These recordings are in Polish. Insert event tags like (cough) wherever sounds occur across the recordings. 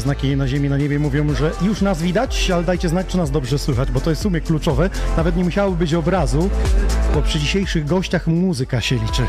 Wszystkie znaki na ziemi, na niebie mówią, że już nas widać, ale dajcie znać, czy nas dobrze słychać, bo to jest w sumie kluczowe. Nawet nie musiało być obrazu, bo przy dzisiejszych gościach muzyka się liczy.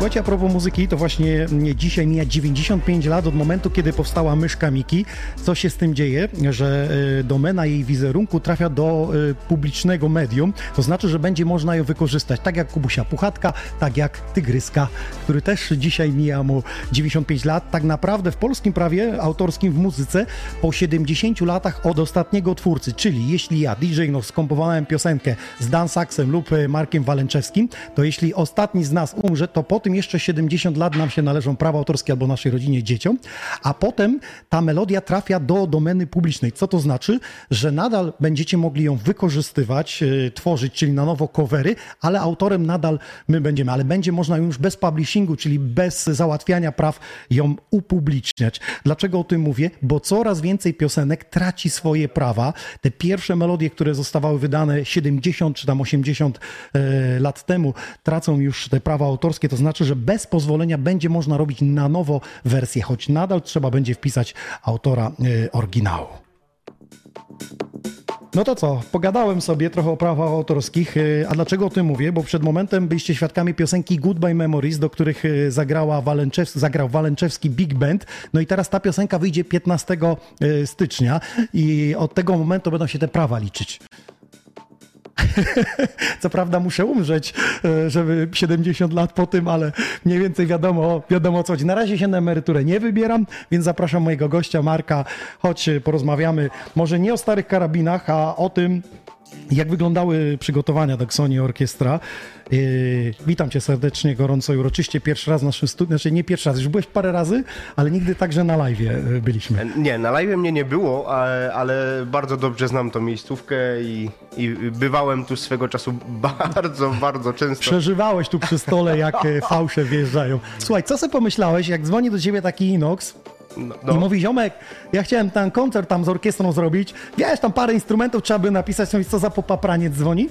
Słuchajcie, a propos muzyki, to właśnie dzisiaj mija 95 lat od momentu, kiedy powstała myszka Miki. Co się z tym dzieje, że y, domena jej wizerunku trafia do y, publicznego medium, to znaczy, że będzie można ją wykorzystać, tak jak Kubusia Puchatka, tak jak Tygryska, który też dzisiaj mija mu 95 lat. Tak naprawdę w polskim prawie autorskim w muzyce po 70 latach od ostatniego twórcy, czyli jeśli ja, DJ no, skompowałem piosenkę z Dan Saxem lub y, Markiem Walęczewskim, to jeśli ostatni z nas umrze, to po tym jeszcze 70 lat nam się należą prawa autorskie albo naszej rodzinie, dzieciom, a potem ta melodia trafia do domeny publicznej. Co to znaczy? Że nadal będziecie mogli ją wykorzystywać, yy, tworzyć, czyli na nowo covery, ale autorem nadal my będziemy, ale będzie można już bez publishingu, czyli bez załatwiania praw ją upubliczniać. Dlaczego o tym mówię? Bo coraz więcej piosenek traci swoje prawa. Te pierwsze melodie, które zostawały wydane 70 czy tam 80 yy, lat temu, tracą już te prawa autorskie, to znaczy znaczy, że bez pozwolenia będzie można robić na nowo wersję, choć nadal trzeba będzie wpisać autora y, oryginału. No to co, pogadałem sobie trochę o prawach autorskich, y, a dlaczego o tym mówię? Bo przed momentem byliście świadkami piosenki Goodbye Memories, do których y, zagrała Walenczew, zagrał Waleńczewski Big Band. No i teraz ta piosenka wyjdzie 15 y, stycznia i od tego momentu będą się te prawa liczyć. (laughs) Co prawda muszę umrzeć, e, żeby 70 lat po tym, ale mniej więcej wiadomo, wiadomo o co chodzi. Na razie się na emeryturę nie wybieram, więc zapraszam mojego gościa Marka, choć porozmawiamy może nie o starych karabinach, a o tym, jak wyglądały przygotowania do Sony Orkiestra? Yy, witam cię serdecznie, gorąco i uroczyście. Pierwszy raz w naszym studiu, znaczy nie pierwszy raz, już byłeś parę razy, ale nigdy także na live yy, byliśmy. Nie, na live mnie nie było, ale, ale bardzo dobrze znam tą miejscówkę i, i, bywałem tu swego czasu (laughs) bardzo, bardzo często. Przeżywałeś tu przy stole, jak e, fałsze wjeżdżają. Słuchaj, co sobie pomyślałeś, jak dzwoni do ciebie taki Inox, no, no. I mówi, ziomek, ja chciałem ten koncert tam z orkiestrą zrobić. Wiesz, tam parę instrumentów trzeba by napisać, no i co za popapraniec dzwoni?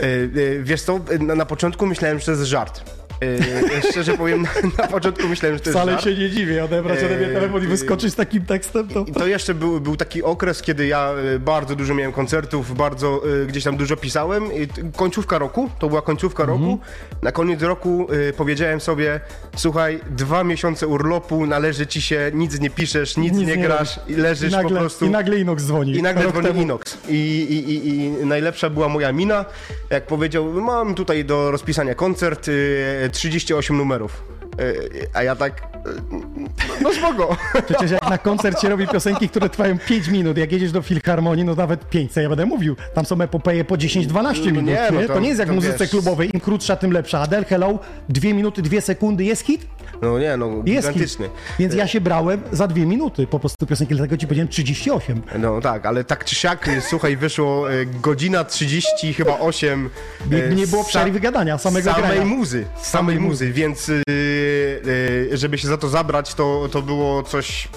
Yy, yy, wiesz co, na, na początku myślałem, że to jest żart. Yy, szczerze powiem, (laughs) na, na, początku myślałem, że to Wcale jest żart. się nie dziwię, odebrać ode mnie telefon i wyskoczyć z takim tekstem. To, to jeszcze był, był taki okres, kiedy ja bardzo dużo miałem koncertów, bardzo gdzieś tam dużo pisałem. Końcówka roku, to była końcówka roku. Mhm. Na koniec roku powiedziałem sobie, słuchaj, dwa miesiące urlopu, należy ci się, nic nie piszesz, nic, nic nie, nie grasz, i leżysz I nagle, po prostu. I nagle Inox dzwoni. I nagle dzwoni temu. Inox. I, i, i, I najlepsza była moja mina, jak powiedział, mam tutaj do rozpisania koncert, 38 numerów. E, a ja tak, e, no spoko. (laughs) Przecież jak na koncercie robi piosenki, które trwają 5 minut, jak jedziesz do filharmonii, no nawet 5, co ja będę mówił. Tam są epopeje po 10-12 minut. Nie, no to, to, nie jest jak w muzyce wiesz. klubowej, im krótsza, tym lepsza. Adele Hello, 2 minuty, 2 sekundy, jest hit? No nie, no jest gigantyczny. Hit. Więc ja się brałem za 2 minuty po prostu piosenki, dlatego ci powiedziałem 38. No tak, ale tak czy siak, słuchaj, wyszło e, godzina 30, chyba 8. Nie, nie było przerwy gadania, samego samej grania. muzy, samej, samej muzy, więc żeby się za to zabrać, to, to było coś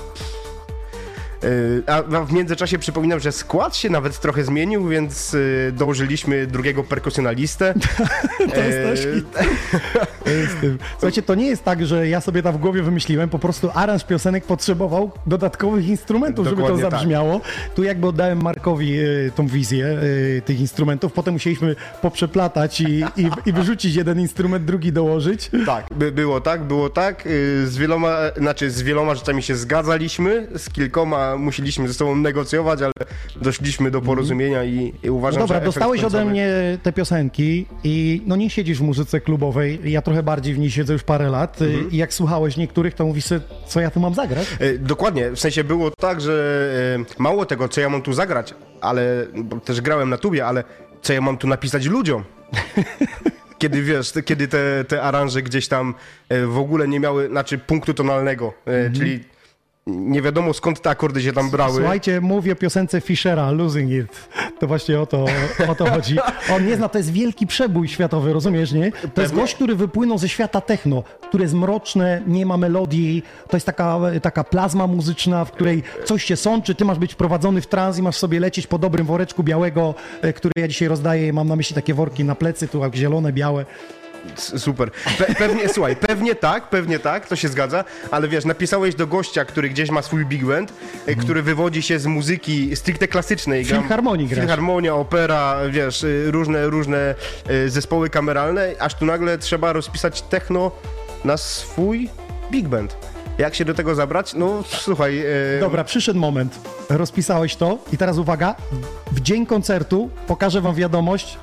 a w międzyczasie przypominam, że skład się nawet trochę zmienił, więc e, dołożyliśmy drugiego perkusjonalistę. (laughs) to jest też (laughs) e, Słuchajcie, to nie jest tak, że ja sobie tam w głowie wymyśliłem, po prostu aranż piosenek potrzebował dodatkowych instrumentów, Dokładnie żeby to tak. zabrzmiało. Tak. Tu jakby oddałem Markowi tą wizję tych instrumentów, potem musieliśmy poprzeplatać i, i, i wyrzucić jeden instrument, drugi dołożyć. Tak, by, było tak, było tak. Z wieloma, znaczy z wieloma rzeczami się zgadzaliśmy, z kilkoma musieliśmy ze sobą negocjować, ale doszliśmy do porozumienia i, i uważam, no dobra, że dostałeś końcowy... ode mnie te piosenki i no nie siedzisz w muzyce klubowej, ja trochę bardziej w niej siedzę już parę lat mhm. i jak słuchałeś niektórych, to mówisz sobie, co ja tu mam zagrać? E, dokładnie, w sensie było tak, że e, mało tego, co ja mam tu zagrać, ale też grałem na tubie, ale co ja mam tu napisać ludziom? (laughs) kiedy wiesz, kiedy te, te aranże gdzieś tam e, w ogóle nie miały, znaczy punktu tonalnego, mhm. czyli nie wiadomo skąd te akordy się tam brały. Słuchajcie, mówię o piosence Fischera, Losing It. To właśnie o to, o to chodzi. On nie zna, to jest wielki przebój światowy, rozumiesz, nie? To Pewnie. jest gość, który wypłynął ze świata techno, które jest mroczne, nie ma melodii, to jest taka, taka plazma muzyczna, w której coś się sączy, ty masz być wprowadzony w trans i masz sobie lecieć po dobrym woreczku białego, e, który ja dzisiaj rozdaję, mam na myśli takie worki na plecy, tu zielone, białe. Super. Pe pewnie, słuchaj, pewnie tak, pewnie tak, to się zgadza, ale wiesz, napisałeś do gościa, który gdzieś ma swój big band, e, który wywodzi się z muzyki stricte klasycznej. Filharmonii grasz. Filharmonia, opera, wiesz, y, różne, różne y, zespoły kameralne, aż tu nagle trzeba rozpisać techno na swój big band. Jak się do tego zabrać? No, słuchaj... y, Dobra, przyszedł moment. Rozpisałeś to i teraz uwaga, w dzień koncertu pokażę wam wiadomość.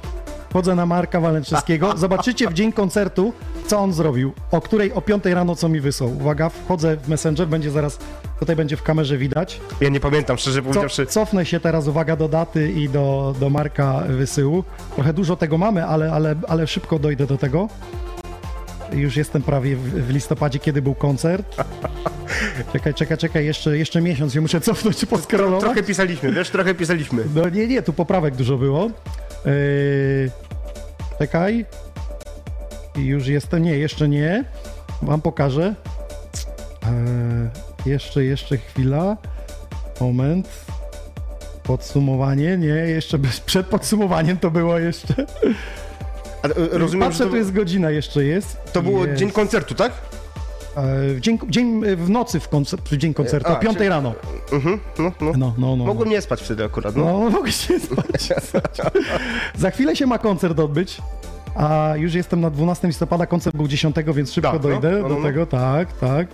Chodzę na Marka Walęczewskiego. Zobaczycie w dzień koncertu, co on zrobił. O której? O 5 rano, co mi wysłał. Uwaga, wchodzę w Messenger, będzie zaraz, tutaj będzie w kamerze widać. Ja nie pamiętam, szczerze Co, powiedziawszy. cofnę się teraz, uwaga, do daty i do, do Marka wysyłu. Trochę dużo tego mamy, ale, ale, ale szybko dojdę do tego. Już jestem prawie w, listopadzie, kiedy był koncert. (laughs) Czekaj, czekaj, czekaj, jeszcze, jeszcze miesiąc się muszę cofnąć, poskrolować. Trochę pisaliśmy, wiesz, trochę pisaliśmy. No nie, nie, tu poprawek dużo było. Yy, czekaj. Już jestem, nie, jeszcze nie. Wam pokażę. Yy, jeszcze, jeszcze chwila. Moment. Podsumowanie, nie, jeszcze bez, przed podsumowaniem to było jeszcze. A, rozumiem, Patrzę, to, tu jest godzina jeszcze jest. to było Jest. dzień koncertu, tak? E, w dzień, dzień w nocy w, koncer- w dzień koncertu, o 5 czyli- rano. Mhm, no, no. No, no, no. Mogłem nie spać wtedy akurat, no. No, (laughs) mogę się spać. Za chwilę się ma koncert odbyć, a już jestem na 12 listopada, koncert był 10, więc szybko Tak, no, dojdę no, do no, no. tego, tak, tak.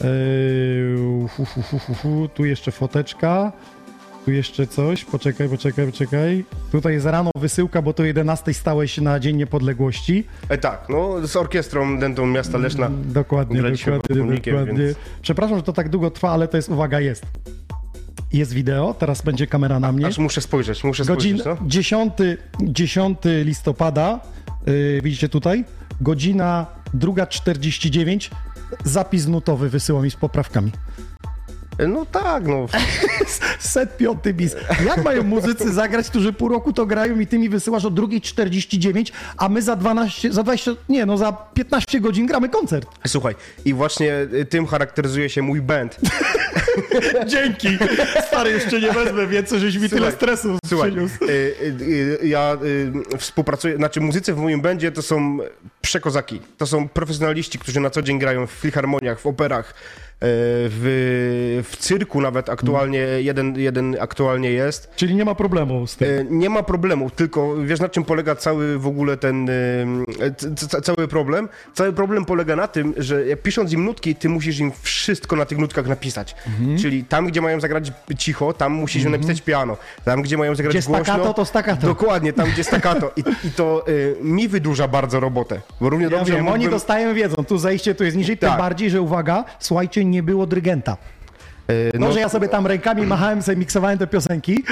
Eee, fu, fu, fu. Tu jeszcze foteczka, tu jeszcze coś, poczekaj, poczekaj, poczekaj. Tutaj jest rano wysyłka, bo to 11 stałeś na Dzień Niepodległości. E, tak, no, z orkiestrą Dentą Miasta Leszna. Dokładnie, dokładnie, dokładnie. więc- Przepraszam, że to tak długo trwa, ale to jest, uwaga, jest. Jest wideo, teraz będzie kamera na mnie. Aż muszę spojrzeć, muszę Godzina spojrzeć, no. 10, 10 listopada, yy, widzicie tutaj, godzina 2.49, zapis nutowy wysyła mi z poprawkami. No tak, no. (laughs) Set piąty bis. Jak mają muzycy zagrać, którzy pół roku to grają i ty mi wysyłasz o 2.49, a my za 12, za 20, nie no, za 15 godzin gramy koncert. Słuchaj, i właśnie y, tym charakteryzuje się mój band. (laughs) Dzięki. Stary, jeszcze nie wezmę więcej, żeś mi tyle Słuchaj, stresu Słuchaj, przyniósł. y, y, y, ja y, współpracuję, znaczy muzycy w moim bandzie to są przekozaki. To są profesjonaliści, którzy na co dzień grają w filharmoniach, w operach, w, w cyrku nawet aktualnie, jeden, jeden aktualnie jest. Czyli nie ma problemu z tym. E, Nie ma problemu, tylko wiesz na czym polega cały w ogóle ten, e, cały problem? Cały problem polega na tym, że pisząc im nutki, ty musisz im wszystko na tych nutkach napisać. Mhm. Czyli tam, gdzie mają zagrać cicho, tam musisz im napisać piano. Tam, gdzie mają zagrać Gdzie głośno... staccato, to staccato. Dokładnie, tam, gdzie staccato. I, i to e, mi wydłuża bardzo robotę. Bo równie Ja dobrze wiem, oni mógłbym- dostają wiedzą, tu zejście, tu jest niżej, tym Tak. bardziej, że uwaga, słuchajcie, nie było dyrygenta. E, No, że ja sobie tam rękami machałem, sobie miksowałem te piosenki,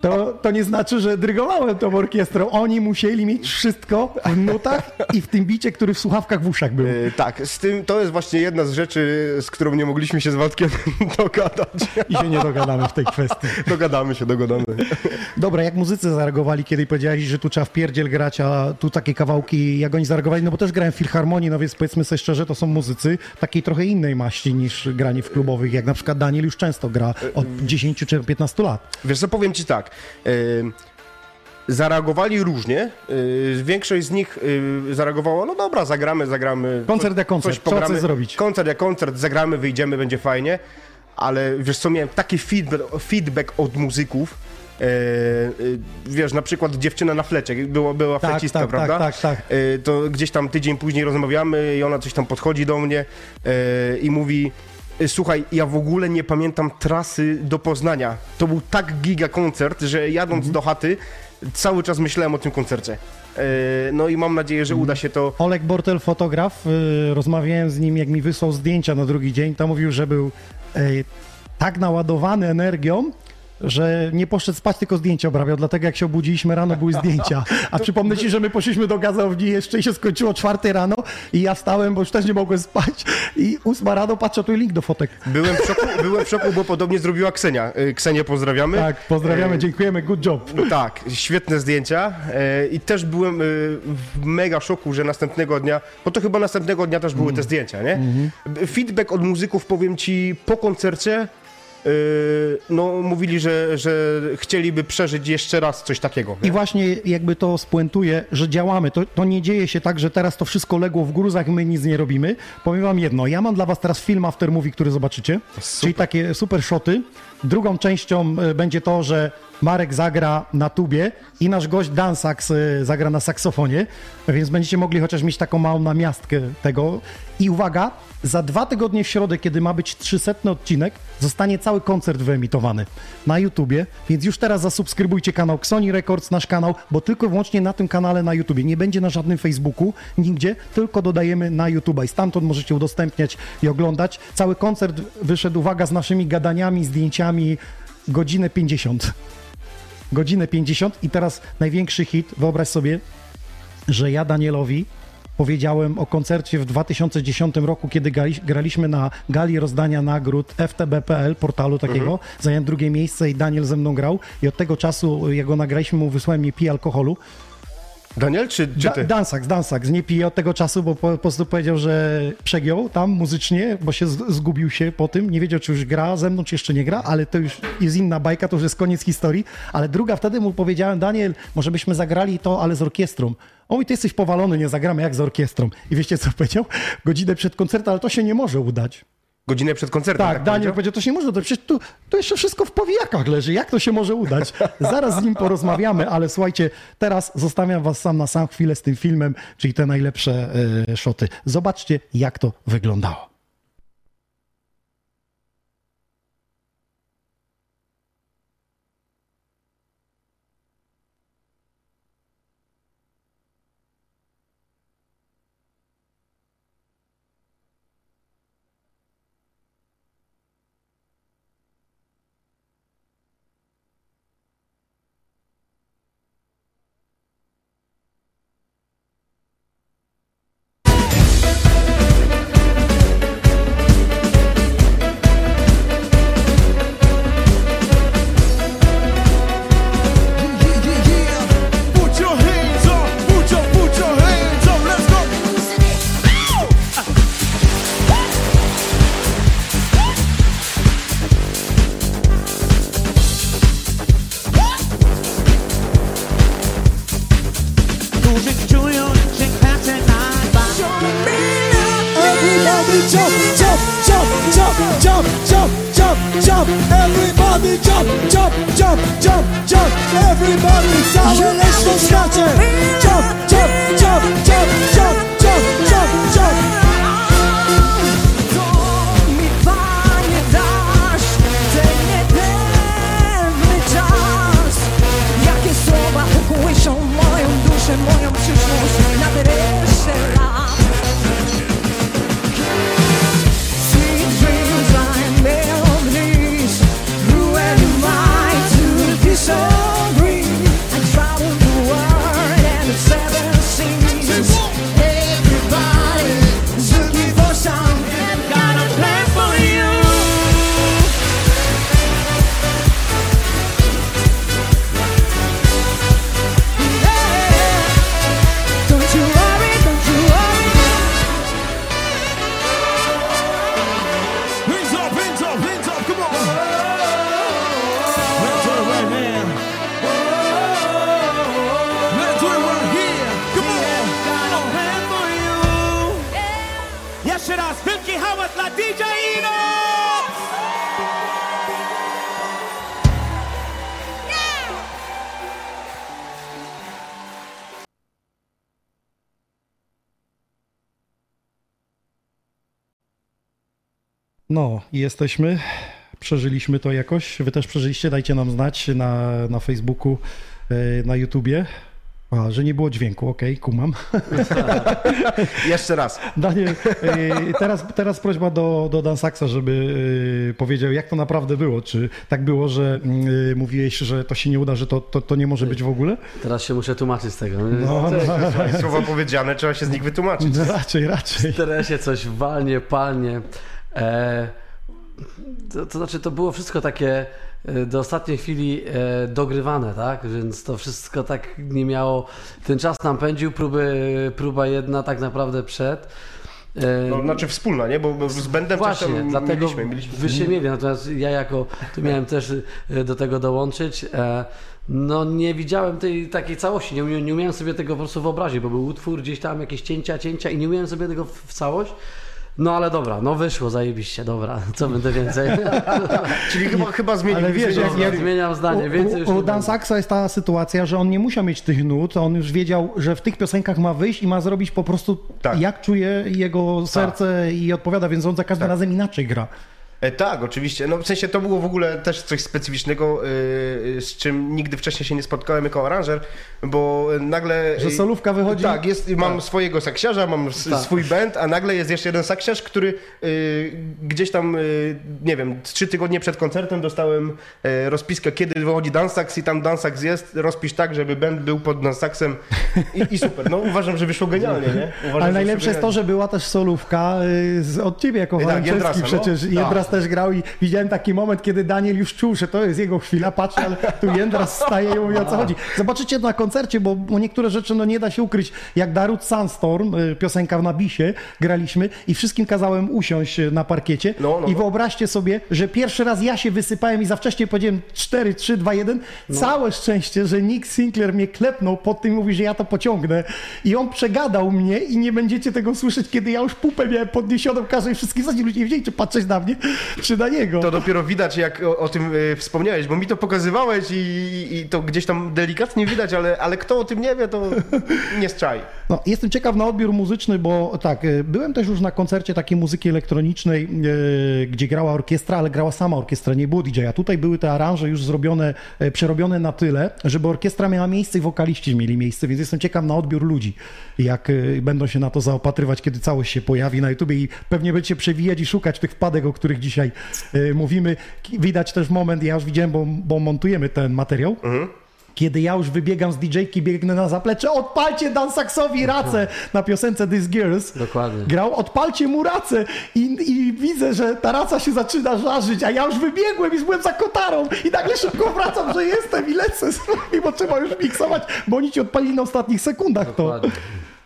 to, to nie znaczy, że dyrygowałem tą orkiestrą. Oni musieli mieć wszystko w nutach i w tym bicie, który w słuchawkach w uszach był. e, tak, z tym, to jest właśnie jedna z rzeczy, z którą nie mogliśmy się z Waldkiem (laughs) dogadać. I się nie dogadamy w tej kwestii. Dogadamy się, dogadamy. Dobra, jak muzycy zareagowali, kiedy powiedziałeś, że tu trzeba w pierdziel grać, a tu takie kawałki, jak oni zareagowali, no bo też grałem w filharmonii, no więc powiedzmy sobie szczerze, to są muzycy takiej trochę innej maści niż granie w klubowych, jak na przykład Daniel już często gra od 10 czy 15 lat. Wiesz co, powiem ci tak. y, zareagowali różnie. y, większość z nich y, zareagowała, no dobra, zagramy, zagramy. Koncert jak koncert, coś zrobić. Koncert jak koncert, zagramy, wyjdziemy, będzie fajnie. Ale wiesz co, miałem taki feedback, feedback od muzyków. y, y, wiesz, na przykład dziewczyna na flecie, była, była Tak, flecista, tak, prawda? tak, tak, tak. To gdzieś tam tydzień później rozmawiamy i ona coś tam podchodzi do mnie i mówi słuchaj, ja w ogóle nie pamiętam trasy do Poznania. To był tak giga koncert, że jadąc Mhm. do chaty cały czas myślałem o tym koncercie. Y, no i mam nadzieję, że uda się to Olek Bortel, fotograf, y, rozmawiałem z nim, jak mi wysłał zdjęcia na drugi dzień, to mówił, że był tak naładowany energią, że nie poszedł spać, tylko zdjęcia obrabiał, dlatego jak się obudziliśmy rano, były zdjęcia. A przypomnę ci, że my poszliśmy do gazowni jeszcze i się skończyło czwartej rano i ja wstałem, bo już też nie mogłem spać i ósma rano patrzę, tu link do fotek. byłem w szoku, byłem w szoku bo podobnie zrobiła Ksenia. Y, Ksenię pozdrawiamy. Tak, pozdrawiamy, Y, dziękujemy, good job. Tak, świetne zdjęcia e, i też byłem w mega szoku, że następnego dnia, bo to chyba następnego dnia też były te zdjęcia, nie? B- Feedback od muzyków, powiem ci, po koncercie no, mówili, że, że chcieliby przeżyć jeszcze raz coś takiego. I właśnie jakby to spuentuje, że działamy. To, to nie dzieje się tak, że teraz to wszystko legło w gruzach, my nic nie robimy. Powiem wam jedno, ja mam dla was teraz film after movie, który zobaczycie, czyli takie super shoty. Drugą częścią e, będzie to, że Marek zagra na tubie i nasz gość Dan Sax e, zagra na saksofonie, więc będziecie mogli chociaż mieć taką małą namiastkę tego. I uwaga, za dwa tygodnie w środę, kiedy ma być 300 odcinek, zostanie cały koncert wyemitowany na YouTubie, więc już teraz zasubskrybujcie kanał Xoni Records, nasz kanał, bo tylko i wyłącznie na tym kanale na YouTubie. Nie będzie na żadnym Facebooku, nigdzie, tylko dodajemy na YouTube'a i stamtąd możecie udostępniać i oglądać. Cały koncert wyszedł, uwaga, z naszymi gadaniami, zdjęciami, godzinę 50. Godzinę 50 i teraz największy hit, wyobraź sobie, że ja Danielowi powiedziałem o koncercie w 2010 roku, kiedy graliśmy na gali rozdania nagród FTB.pl, portalu takiego. Zająłem drugie miejsce i Daniel ze mną grał i od tego czasu, jak go nagraliśmy, mu wysłałem nie pij alkoholu. Daniel, czy, czy Da, ty? Dansak, Dansak, nie pije od tego czasu, bo po, po prostu powiedział, że przegiął tam muzycznie, bo się z, zgubił się po tym, nie wiedział, czy już gra ze mną, czy jeszcze nie gra, ale to już jest inna bajka, to już jest koniec historii, ale druga, wtedy mu powiedziałem, Daniel, może byśmy zagrali to, ale z orkiestrą. O, mówi, ty jesteś powalony, nie zagramy jak z orkiestrą. I wiecie, co powiedział? Godzinę przed koncertem, ale to się nie może udać. Godzinę przed koncertem. Tak, tak Daniel powiedział? powiedział, to się nie może udać, przecież tu, tu jeszcze wszystko w powijakach leży, jak to się może udać? Zaraz z nim porozmawiamy, ale słuchajcie, teraz zostawiam was sam na sam chwilę z tym filmem, czyli te najlepsze e, szoty. Zobaczcie, jak to wyglądało. No, i jesteśmy, przeżyliśmy to jakoś, wy też przeżyliście, dajcie nam znać na, na Facebooku, e, na YouTubie. A, że nie było dźwięku, okej, kumam. (laughs) Jeszcze raz. Daniel, e, teraz, teraz prośba do, do Dan Saxa, żeby e, powiedział, jak to naprawdę było. Czy tak było, że mówiłeś, że to się nie uda, że to, to, to nie może być w ogóle? Teraz się muszę tłumaczyć z tego. nie? No, no, Słowa powiedziane, trzeba się z nich wytłumaczyć. no raczej, raczej. W teresie coś walnie, palnie. E, to, to znaczy, to było wszystko takie e, do ostatniej chwili e, dogrywane, tak? Więc to wszystko tak nie miało. Ten czas nam pędził, próby, próba jedna tak naprawdę przed. No, znaczy wspólna, nie? Bo, z bandem Właśnie, tam dlatego mieliśmy, mieliśmy. wy się mieli, natomiast ja jako, tu miałem też do tego dołączyć, no nie widziałem tej takiej całości, nie, umie- nie umiałem sobie tego po prostu wyobrazić, bo był utwór, gdzieś tam jakieś cięcia, cięcia i nie umiałem sobie tego w, w całość. No ale dobra, no wyszło zajebiście, dobra, (laughs) co będę więcej. (laughs) Czyli chyba, chyba zmienił. Ale wiesz, jak- jak- Zmieniam zdanie, więcej U, u, u Dan. Saxa jest ta sytuacja, że on nie musiał mieć tych nut, on już wiedział, że w tych piosenkach ma wyjść i ma zrobić po prostu Tak. jak czuje jego serce i odpowiada, więc on za każdym razem inaczej gra. E, tak, oczywiście. No w sensie to było w ogóle też coś specyficznego, y, z czym nigdy wcześniej się nie spotkałem jako aranżer, bo nagle... Że solówka wychodzi? Tak, jest, mam swojego saksiarza, mam Tak. swój band, a nagle jest jeszcze jeden saksiarz, który gdzieś tam, nie wiem, trzy tygodnie przed koncertem dostałem rozpiskę, kiedy wychodzi Dansax i tam Dansax jest, rozpisz tak, żeby band był pod Dansaxem i, i super. No uważam, że wyszło genialnie, nie? Uważam, Ale najlepsze jest to, że była też solówka z, od ciebie jako Tak, Walenczewski no. przecież. Tak. Też grał i widziałem taki moment, kiedy Daniel już czuł, że to jest jego chwila, patrzę, ale tu Jędras staje i mówi o co chodzi. Zobaczycie na koncercie, bo, bo niektóre rzeczy no nie da się ukryć. Jak Darut Sandstorm, y, piosenka na bisie, graliśmy i wszystkim kazałem usiąść y, na parkiecie No, no, i no. wyobraźcie sobie, że pierwszy raz ja się wysypałem i za wcześnie powiedziałem 4, 3, 2, 1. No. Całe szczęście, że Nick Sinclair mnie klepnął pod tym i mówi, że ja to pociągnę. I on przegadał mnie i nie będziecie tego słyszeć, kiedy ja już pupę miałem podniesioną, każę i wszystkich zaś ludzie nie wiedzieli, czy patrzeć na mnie, czy na niego. To dopiero widać, jak o, o tym y, wspomniałeś, bo mi to pokazywałeś i, i to gdzieś tam delikatnie widać, ale, ale kto o tym nie wie, to nie strzaj. No, jestem ciekaw na odbiór muzyczny, bo tak, e, byłem też już na koncercie takiej muzyki elektronicznej, e, gdzie grała orkiestra, ale grała sama orkiestra, nie było DJ-a. Tutaj były te aranże już zrobione, e, przerobione na tyle, żeby orkiestra miała miejsce i wokaliści mieli miejsce, więc jestem ciekaw na odbiór ludzi, jak e, będą się na to zaopatrywać, kiedy całość się pojawi na YouTubie i pewnie będziecie przewijać i szukać tych wpadek, o których dzisiaj e, mówimy. Widać też moment, ja już widziałem, bo, bo montujemy ten materiał, kiedy ja już wybiegam z DJ-ki, biegnę na zaplecze, odpalcie Dan Saxowi racę na piosence This Girls. Dokładnie. Grał, odpalcie mu racę i, i widzę, że ta raca się zaczyna żarzyć, a ja już wybiegłem i byłem za kotarą i nagle szybko wracam, że jestem i lecę, bo trzeba już miksować, bo oni ci odpalili na ostatnich sekundach. Dokładnie. To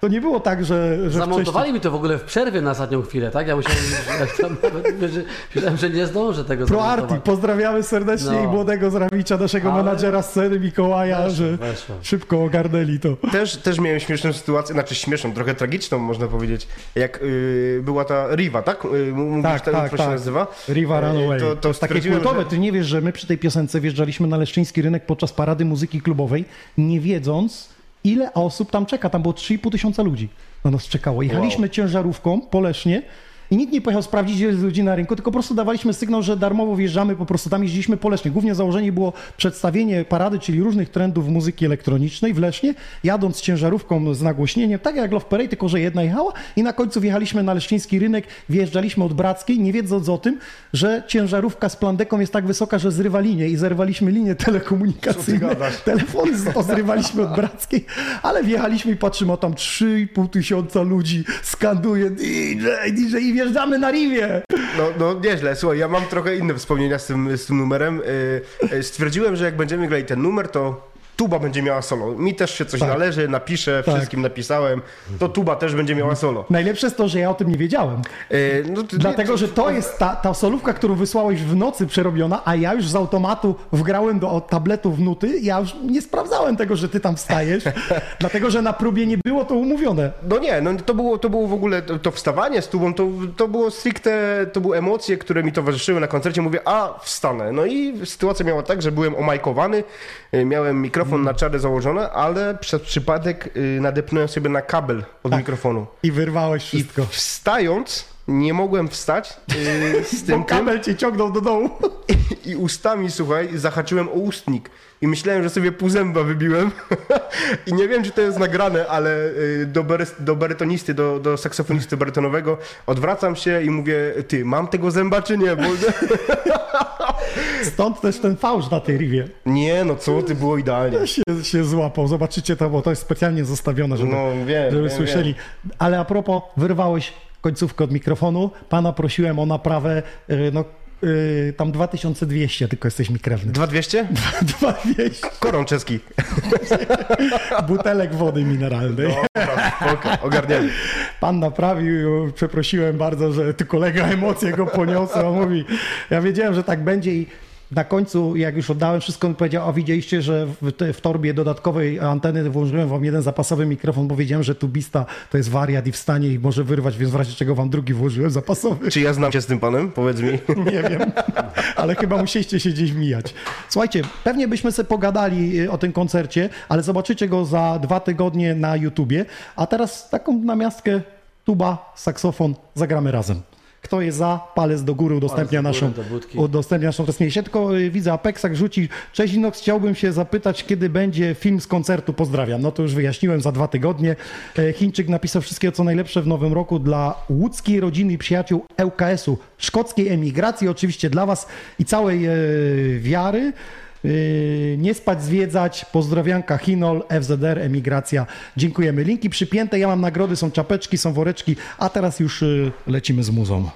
nie było tak, że, że Zamontowali mi to w ogóle w przerwie na ostatnią chwilę, tak? Ja musiałem, (laughs) nawet, że, myślałem, że nie zdążę tego Pro Arti, zamontować. pozdrawiamy serdecznie No. i młodego Zrawicza, naszego Ale- menadżera sceny Mikołaja, Weszło, że weszło. szybko ogarnęli to. Też, też miałem śmieszną sytuację, znaczy śmieszną, trochę tragiczną można powiedzieć, jak y, była ta Riva, tak? Y, mówisz, Tak, tak, tak, to się tak. nazywa? Riva Y, Runaway. To, To, to jest takie stwierdziłem, kultowe. że- Ty nie wiesz, że my przy tej piosence wjeżdżaliśmy na Leszczyński rynek podczas parady muzyki klubowej, nie wiedząc, ile osób tam czeka. Tam było 3,5 tysiąca ludzi na nas czekało. Jechaliśmy ciężarówką po Lesznie i nikt nie pojechał sprawdzić, ile jest ludzi na rynku, tylko po prostu dawaliśmy sygnał, że darmowo wjeżdżamy, po prostu tam jeździliśmy po Lesznie. Głównie założenie było przedstawienie parady, czyli różnych trendów muzyki elektronicznej w Lesznie, jadąc ciężarówką z nagłośnieniem, tak jak Love Parade, tylko że jedna jechała i na końcu wjechaliśmy na Leszczyński rynek, wjeżdżaliśmy od Brackiej, nie wiedząc o tym, że ciężarówka z plandeką jest tak wysoka, że zrywa linię i zerwaliśmy linie (laughs) telekomunikacyjne. Co ty gadasz? Telefony z- pozrywaliśmy od Brackiej, ale wjechaliśmy i patrzymy, a tam 3,5 tysiąca ludzi skanduje DJ, DJ wjeżdżamy na Riwie. No, no nieźle, słuchaj, ja mam trochę inne wspomnienia z tym, z tym numerem. Y, y, stwierdziłem, że jak będziemy grali ten numer, to tuba będzie miała solo. Mi też się coś Tak. należy, napiszę, Tak. wszystkim napisałem, to tuba też będzie miała solo. Najlepsze jest to, że ja o tym nie wiedziałem. Y, no, to- Dlatego, że to jest ta, ta solówka, którą wysłałeś w nocy przerobiona, a ja już z automatu wgrałem do tabletu w nuty. Ja już nie sprawdzałem tego, że ty tam wstajesz, (laughs) dlatego, że na próbie nie było to umówione. No nie, no to było, to było w ogóle, to, to wstawanie z tubą, to, to było stricte, to były emocje, które mi towarzyszyły na koncercie. Mówię, a wstanę. No i sytuacja miała tak, że byłem omajkowany, y, miałem mikrofon na czarę założony, ale przez przypadek y, nadepnąłem sobie na kabel od mikrofonu. I wyrwałeś I wszystko. wstając, nie mogłem wstać y, z Bo tym, tym kabel cię ciągnął do dołu. i ustami, słuchaj, zahaczyłem o ustnik. I myślałem, że sobie pół zęba wybiłem. (laughs) I nie wiem, czy to jest nagrane, ale y, do, ber, do barytonisty, do, do saksofonisty barytonowego odwracam się i mówię, ty, mam tego zęba czy nie? Bo... (laughs) Stąd też ten fałsz na tej riwie. nie, no co, ty było idealnie. Się, się złapał. Zobaczycie to, bo to jest specjalnie zostawione, żeby, No wiem, żeby wiem, słyszeli. Ale a propos, wyrwałeś końcówkę od mikrofonu. Pana prosiłem o naprawę, y, no y, tam 2200, tylko jesteś mi krewny. 2200? 2200 (laughs) Koron czeski. (laughs) butelek wody mineralnej. Dobra, spoko, ogarniemy. pan naprawił, przeprosiłem bardzo, że tu kolega emocje go poniosły. On mówi, ja wiedziałem, że tak będzie i na końcu, jak już oddałem wszystko, on powiedział, a widzieliście, że w, te, w torbie dodatkowej anteny włożyłem wam jeden zapasowy mikrofon, bo wiedziałem, że tubista to jest wariat i wstanie i może wyrwać, więc w razie czego wam drugi włożyłem zapasowy. Czy ja znam się z tym panem? Powiedz mi. (laughs) Nie wiem, ale chyba musieliście się gdzieś mijać. Słuchajcie, pewnie byśmy sobie pogadali y, o tym koncercie, ale zobaczycie go za dwa tygodnie na YouTubie. A teraz taką namiastkę tuba, saksofon, zagramy razem. Kto jest za, palec do góry udostępnia do góry naszą, udostępnia naszą transmisję. Tylko y, widzę, Apexak rzuci. Cześć Inox, chciałbym się zapytać, kiedy będzie film z koncertu. Pozdrawiam. No to już wyjaśniłem za dwa tygodnie. E, Chińczyk napisał wszystkiego, co najlepsze w nowym roku dla łódzkiej rodziny i przyjaciół ŁKS-u, szkockiej emigracji, oczywiście dla Was i całej e, wiary. Yy, nie spać, zwiedzać. Pozdrawianka Chinol, FZR, emigracja. Dziękujemy. Linki przypięte. Ja mam nagrody, są czapeczki, są woreczki. A teraz już yy, lecimy z muzą.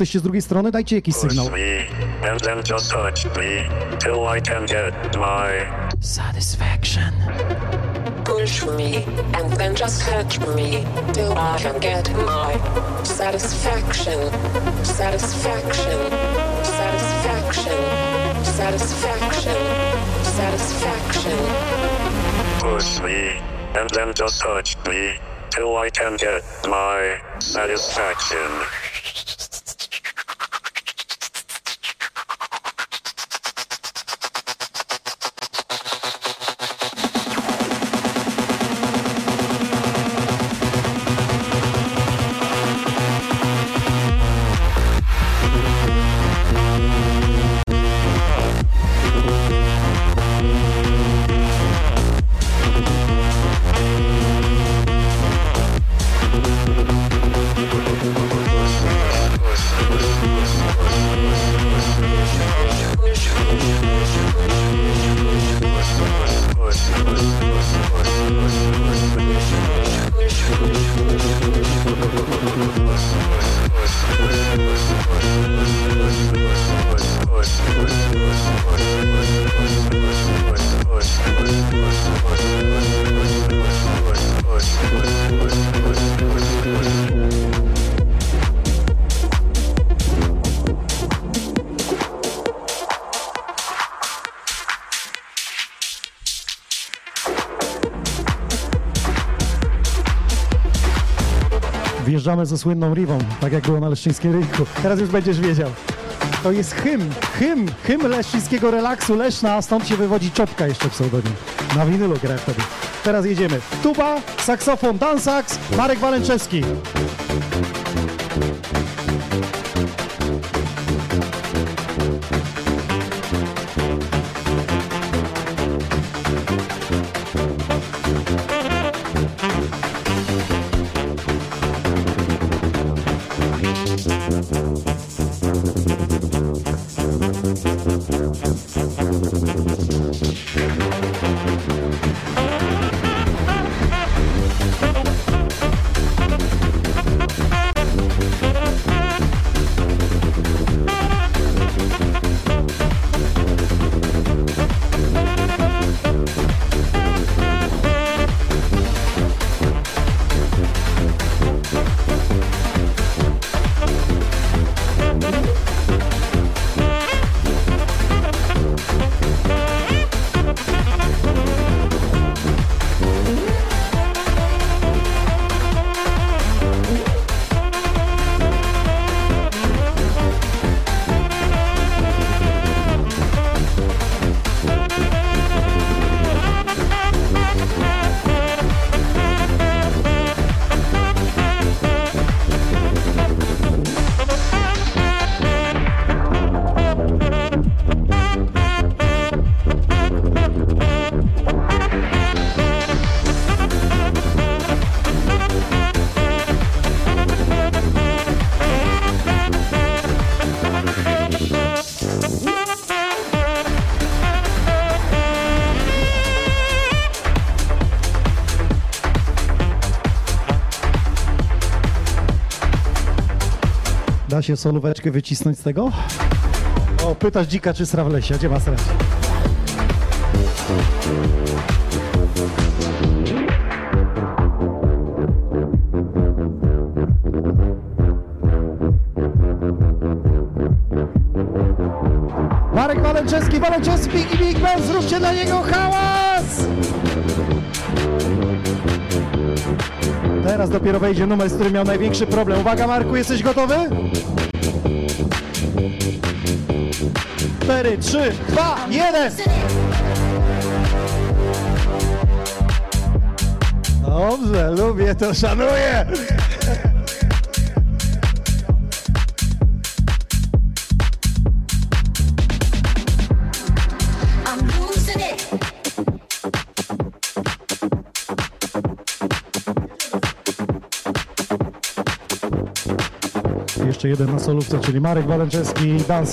Jesteście z drugiej strony? Dajcie jakiś sygnał. Push me, and then just touch me till I can get my satisfaction. Push me and then just touch me till I can get my satisfaction. Satisfaction. Satisfaction. Satisfaction. Satisfaction. push me, and then just touch me till I can get my satisfaction. Wjeżdżamy ze słynną Rivą, tak jak było na Leszczyńskim Rynku. Teraz już będziesz wiedział. To jest hymn, hymn, hymn leszczyńskiego relaksu Leszna, a stąd się wywodzi czopka jeszcze pseudonim. Na winylu gra wtedy. Teraz jedziemy. Tuba, saksofon, dansax, Marek Walęczewski. Się solóweczkę wycisnąć z tego? O, pytasz dzika czy srawlesia, gdzie ma srać? Marek Walęczewski, Walęczewski i Big Ben, zróbcie dla niego hałas! Teraz dopiero wejdzie numer, z którym miał największy problem. Uwaga Marku, jesteś gotowy? 4, 3, 2, 1! Dobrze, lubię to, szanuję! Jeszcze jeden na solówce, czyli Marek Walęczewski, Dan.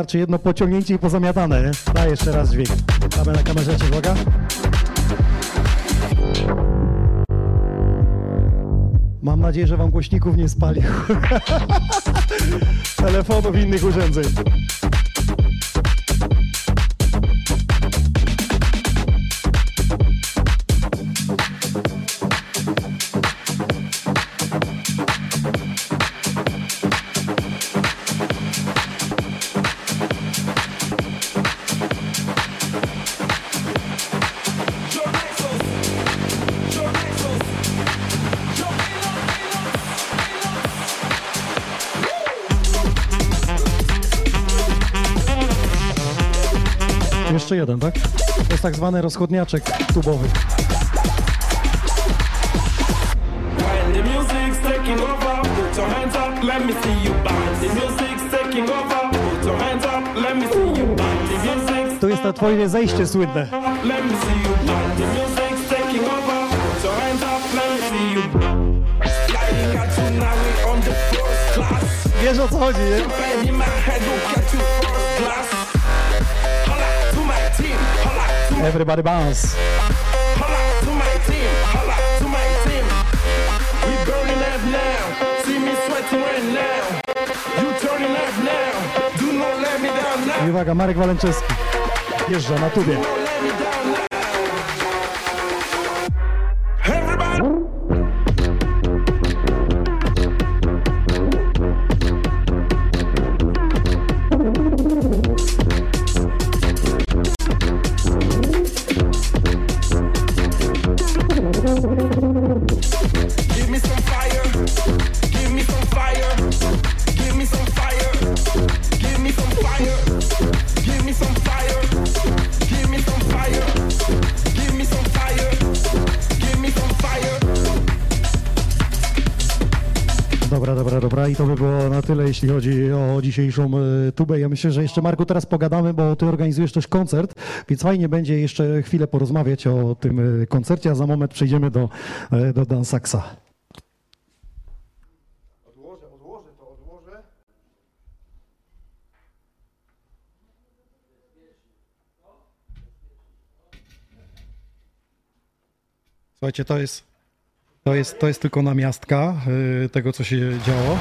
Wystarczy jedno pociągnięcie i pozamiatane. Daj jeszcze raz dźwięk. Mamy na kamerze, uwaga. Mam nadzieję, że wam głośników nie spalił. (laughs) Telefonów i innych urządzeń. tak? To jest tak zwany rozchodniaczek tubowy. Tu jest to twoje zejście słynne. Wiesz o co chodzi, nie? Down now. I uwaga, Marek Walęczewski. Jeżdża na tubie. To by było na tyle, jeśli chodzi o dzisiejszą e, tubę. Ja myślę, że jeszcze Marku teraz pogadamy, bo ty organizujesz też koncert, więc fajnie będzie jeszcze chwilę porozmawiać o tym e, koncercie, a za moment przejdziemy do, e, do Dansaksa. Odłożę, odłożę to, odłożę. Słuchajcie, to jest, to jest, to jest tylko namiastka e, tego, co się działo.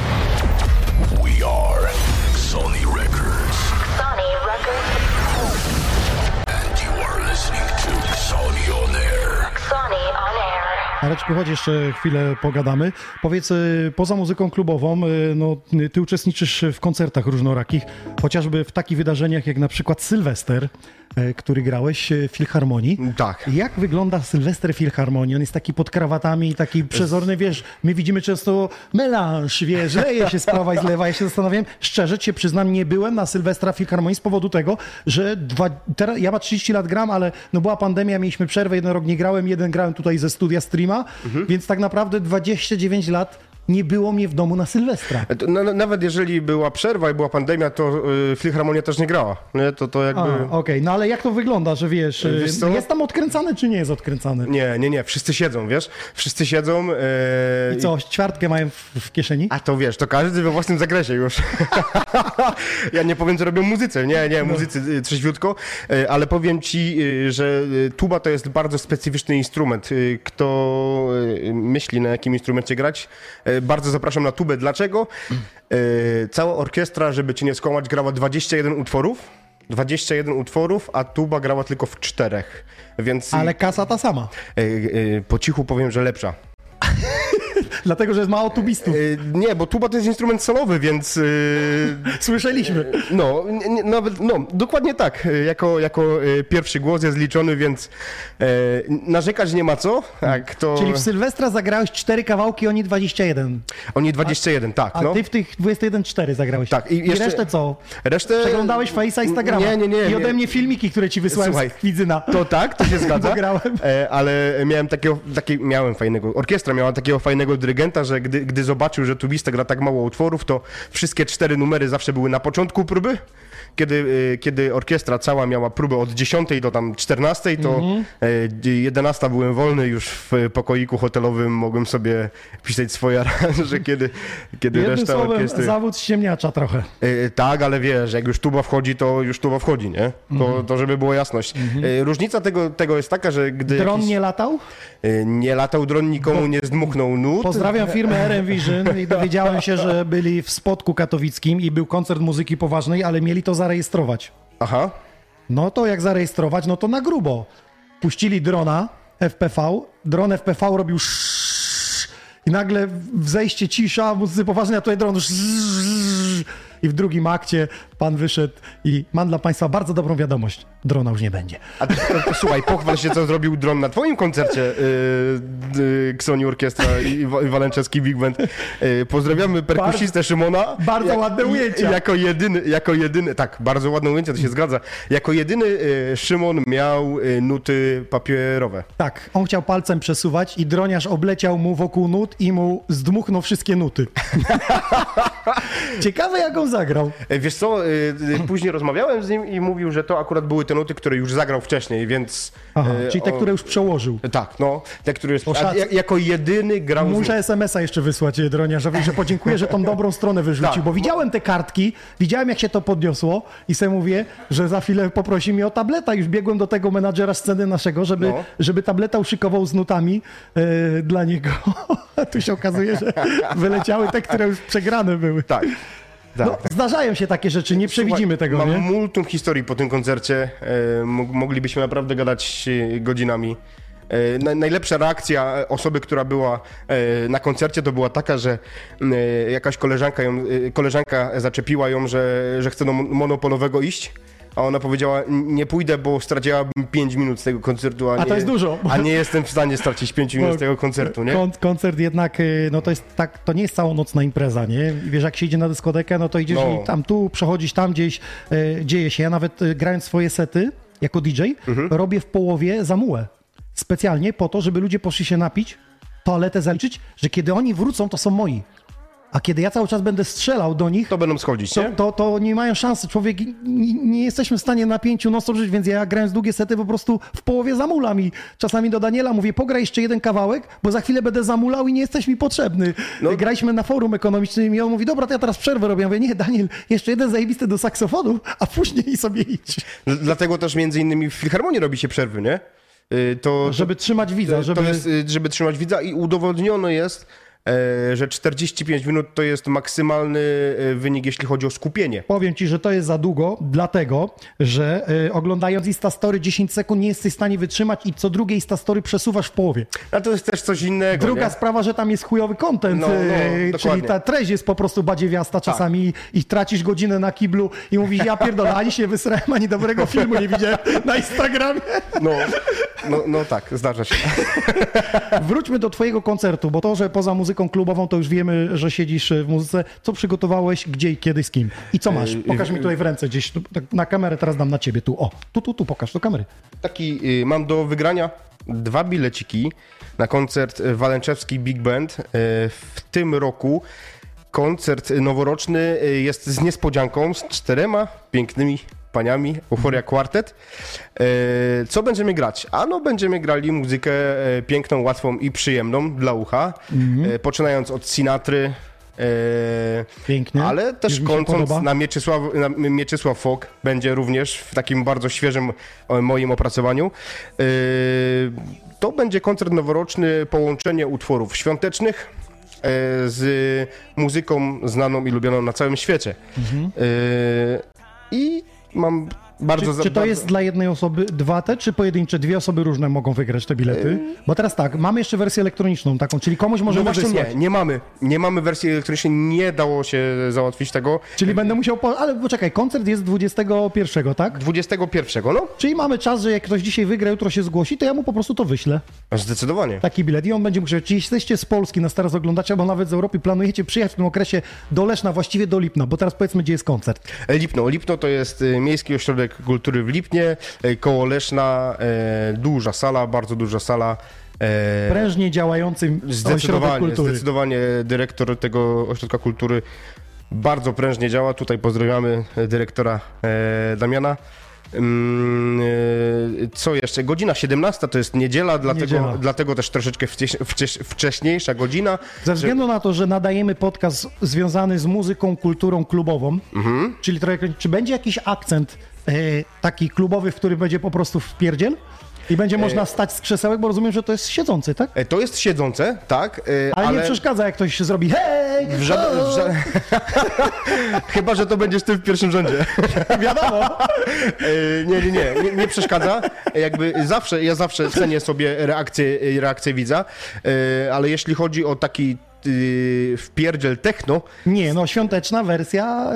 Air. Mareczku, chodź jeszcze chwilę pogadamy. Powiedz, y, poza muzyką klubową, y, no, ty uczestniczysz w koncertach różnorakich, chociażby w takich wydarzeniach jak na przykład Sylwester, y, który grałeś w Filharmonii. Tak. Jak wygląda Sylwester Filharmonii? On jest taki pod krawatami, taki przezorny, wiesz, my widzimy często melanż, wiesz, leje się z prawa i z lewa. Ja się zastanawiam, szczerze cię przyznam, nie byłem na Sylwestra Filharmonii z powodu tego, że dwa, teraz, ja ma 30 lat gram, ale no była pandemia, mieliśmy przerwę, jeden rok nie grałem, jeden grałem tutaj ze studia streama, więc tak naprawdę 29 lat nie było mnie w domu na Sylwestra. Na, na- nawet jeżeli była przerwa i była pandemia, to y, Filharmonia też nie grała. Nie? To, to jakby... Okej, no ale jak to wygląda, że wiesz, y, Wiesz jest tam odkręcane czy nie jest odkręcane? Nie, nie, nie, wszyscy siedzą, wiesz? Wszyscy siedzą. E, I co, ćwiartkę mają w, w kieszeni? A to wiesz, to każdy we własnym zakresie już. (laughs) ja nie powiem, co robią muzycy. Nie, nie, muzycy y, trzeźwiutko, y, ale powiem ci, y, że tuba to jest bardzo specyficzny instrument. Kto myśli, na jakim instrumencie grać, y, bardzo zapraszam na tubę. Dlaczego? Y, Cała orkiestra, żeby cię nie skłamać, grała 21 utworów. 21 utworów, a tuba grała tylko w czterech. Więc Ale kasa ta sama, y, y, po cichu powiem, że lepsza. (laughs) dlatego że jest mało tubistów. Y, Nie, bo tuba to jest instrument solowy, więc y, (laughs) Słyszeliśmy. no, nie- nawet, no, dokładnie tak. Y, Jako, jako pierwszy głos jest liczony, więc narzekać nie ma co. Tak, to Czyli w Sylwestra zagrałeś cztery kawałki, oni 21. oni 21, tak, A no. ty w tych 21-4 zagrałeś. Tak, i I, jeszcze- resztę co? Resztę... Przeglądałeś Face'a Instagrama. Nie, nie, nie. I ode mnie filmiki, które ci wysłałem Słuchaj, z Kwidzyna. To tak, to się zgadza. (laughs) Bo grałem. E, ale miałem takiego, taki, miałem fajnego, orkiestra miała takiego fajnego dyrygenta, że gdy, gdy zobaczył, że tubista gra tak mało utworów, to wszystkie cztery numery zawsze były na początku próby. Kiedy, e, kiedy orkiestra cała miała próbę od 10 do tam 14, to Mhm. e, 11 byłem wolny, już w pokoiku hotelowym mogłem sobie pisać swoje (laughs) aranże, (laughs) kiedy, kiedy Jednym reszta słowem, orkiestry... zawód ściemniacza trochę. Tak, ale wiesz, jak już tuba wchodzi, to już tuba wchodzi, nie? To, Mhm. to żeby była jasność. E, różnica tego, tego jest taka, że gdy Dron jakiś, nie latał? nie latał dron, nikomu nie zdmuchnął nut. Pozdrawiam (laughs) firmę RM Vision i dowiedziałem się, że byli w Spodku katowickim i był koncert muzyki poważnej, ale mieli to zarejestrować. Aha. No to jak zarejestrować, no to na grubo. Puścili drona FPV, dron FPV robił sz- i nagle w zejście cisza, muzycy poważnie, a tutaj dron sz- i w drugim akcie pan wyszedł i mam dla państwa bardzo dobrą wiadomość. Drona już nie będzie. A ty, to, słuchaj, pochwal się, co zrobił dron na twoim koncercie yy, yy, Xoni Orkiestra i, i Walenczewski Big Band. Yy, pozdrawiamy perkusistę Szymona. bardzo ładne i- ujęcia. Jako jedyny, jako jedyny, tak, bardzo ładne ujęcia, to się zgadza. Jako jedyny yy, Szymon miał yy, nuty papierowe. Tak, on chciał palcem przesuwać i droniarz obleciał mu wokół nut i mu zdmuchnął wszystkie nuty. (laughs) Ciekawe jak on zagrał. E, Wiesz co, y, y, później rozmawiałem z nim i mówił, że to akurat były te nuty, które już zagrał wcześniej, więc... Aha, e, czyli te, o- które już przełożył. Tak, no, te, które już... A, jako jedyny grał... Muszę SMS-a jeszcze wysłać e, droniarzowi, że podziękuję, że tą dobrą stronę wyrzucił, Tak. bo widziałem te kartki, widziałem jak się to podniosło i sobie mówię, że za chwilę poprosi mnie o tableta. Już biegłem do tego menadżera sceny naszego, żeby, No. żeby tableta uszykował z nutami e, dla niego. (laughs) Tu się okazuje, że wyleciały te, które już przegrane były. Tak. Tak. No, zdarzają się takie rzeczy, nie przewidzimy tego, Mam nie? multum historii po tym koncercie. E, mo- moglibyśmy naprawdę gadać e, godzinami. E, na, najlepsza reakcja osoby, która była na koncercie, to była taka, że jakaś koleżanka, ją, koleżanka zaczepiła ją, że, że chce do mon- monopolowego iść. A ona powiedziała, nie pójdę, bo straciłabym 5 minut z tego koncertu, a, A nie, to jest dużo. A nie jestem w stanie stracić 5 minut z tego koncertu, nie? Kon- koncert jednak, y, no to jest tak, to nie jest całonocna impreza, nie? Wiesz, jak się idzie na dyskotekę, no to idziesz No. i tam tu przechodzisz, tam gdzieś y, dzieje się. Ja nawet y, grając swoje sety jako DJ, Mhm. robię w połowie zamułę. Specjalnie po to, żeby ludzie poszli się napić, toaletę zaliczyć, że kiedy oni wrócą, to są moi. A kiedy ja cały czas będę strzelał do nich, To będą schodzić, to, nie? to, to nie mają szansy. Człowiek, nie, nie jesteśmy w stanie na pięciu non żyć, więc ja grając długie sety po prostu w połowie zamulam i czasami do Daniela mówię, pograj jeszcze jeden kawałek, bo za chwilę będę zamulał i nie jesteś mi potrzebny. No. Graliśmy na forum ekonomicznym i on mówi, dobra, to ja teraz przerwę robię. Ja mówię, nie, Daniel, jeszcze jeden zajebisty do saksofonu, a później sobie idź. Dl- Dlatego też między innymi w Filharmonii robi się przerwy, nie? Y, To, Żeby trzymać widza, to, żeby... to jest, y, żeby trzymać widza i udowodnione jest, że 45 minut to jest maksymalny e, wynik, jeśli chodzi o skupienie. Powiem ci, że to jest za długo, dlatego, że y, oglądając Instastory 10 sekund nie jesteś w stanie wytrzymać i co drugie Instastory przesuwasz w połowie. A to jest też coś innego, Druga nie? sprawa, że tam jest chujowy content, No, no, e, czyli ta treść jest po prostu badziewiasta czasami i tracisz godzinę na kiblu i mówisz, ja pierdolę, ani się wysrałem, ani dobrego filmu nie widziałem na Instagramie. No, no, no tak, zdarza się. Wróćmy do twojego koncertu, bo to, że poza muzyką klubową, to już wiemy, że siedzisz w muzyce. Co przygotowałeś, gdzie i kiedy, z kim? I co masz? Pokaż mi tutaj w ręce gdzieś, tu, tak na kamerę teraz dam na ciebie, tu, o, tu, tu, tu, pokaż do kamery. Taki y, mam do wygrania dwa bileciki na koncert Walęczewski Big Band y, w tym roku. Koncert noworoczny jest z niespodzianką, z czterema pięknymi paniami, Euphoria Quartet. Y, Co będziemy grać? Ano będziemy grali muzykę y, piękną, łatwą i przyjemną dla ucha, y, poczynając od Sinatry, Pięknie. ale też kończąc na Mieczysław, na Mieczysław Fok będzie również w takim bardzo świeżym e, moim opracowaniu. To będzie koncert noworoczny, połączenie utworów świątecznych e, z muzyką znaną i lubioną na całym świecie. Mhm. I mam bardzo... Czy, za- czy to bardzo- jest dla jednej osoby dwa te, czy pojedyncze dwie osoby różne mogą wygrać te bilety? Bo teraz tak, mamy jeszcze wersję elektroniczną taką, czyli komuś No możemy właśnie wysłać. nie, nie mamy. Nie mamy wersji elektronicznej, nie dało się załatwić tego. Czyli będę musiał. Po... Ale poczekaj, koncert jest 21, tak? 21, no? Czyli mamy czas, że jak ktoś dzisiaj wygra, jutro się zgłosi, to ja mu po prostu to wyślę. Zdecydowanie. Taki bilet i on będzie musiał. Jeśli jesteście z Polski, nas teraz oglądacie, albo nawet z Europy, planujecie przyjechać w tym okresie do Leszna, właściwie do Lipna, bo teraz powiedzmy, gdzie jest koncert. Lipno. Lipno to jest e, Miejski Ośrodek Kultury w Lipnie, e, koło Leszna, e, duża sala, bardzo duża sala. e, Prężnie działającym ośrodek Zdecydowanie, kultury. zdecydowanie dyrektor tego Ośrodka Kultury bardzo prężnie działa. Tutaj pozdrawiamy dyrektora Damiana. Mm, Co jeszcze? Godzina 17 to jest niedziela, dlatego, Niedziela. dlatego też troszeczkę wcześ, wcześ, wcześniejsza godzina. Ze względu na to, że nadajemy podcast związany z muzyką, kulturą klubową, Mhm. czyli trochę, czy będzie jakiś akcent taki klubowy, w którym będzie po prostu wpierdziel? I będzie można wstać z krzesełek, bo rozumiem, że to jest siedzący, tak? E, To jest siedzące, tak, e, Ale, ale... nie przeszkadza, jak ktoś zrobi hej! W żaden, w ża... (laughs) Chyba, że to będziesz ty w pierwszym rzędzie. (laughs) Wiadomo. E, nie, nie, nie, nie, nie przeszkadza. Jakby zawsze, ja zawsze cenię sobie reakcję, reakcję widza, e, ale jeśli chodzi o taki wpierdziel techno, Nie, no świąteczna wersja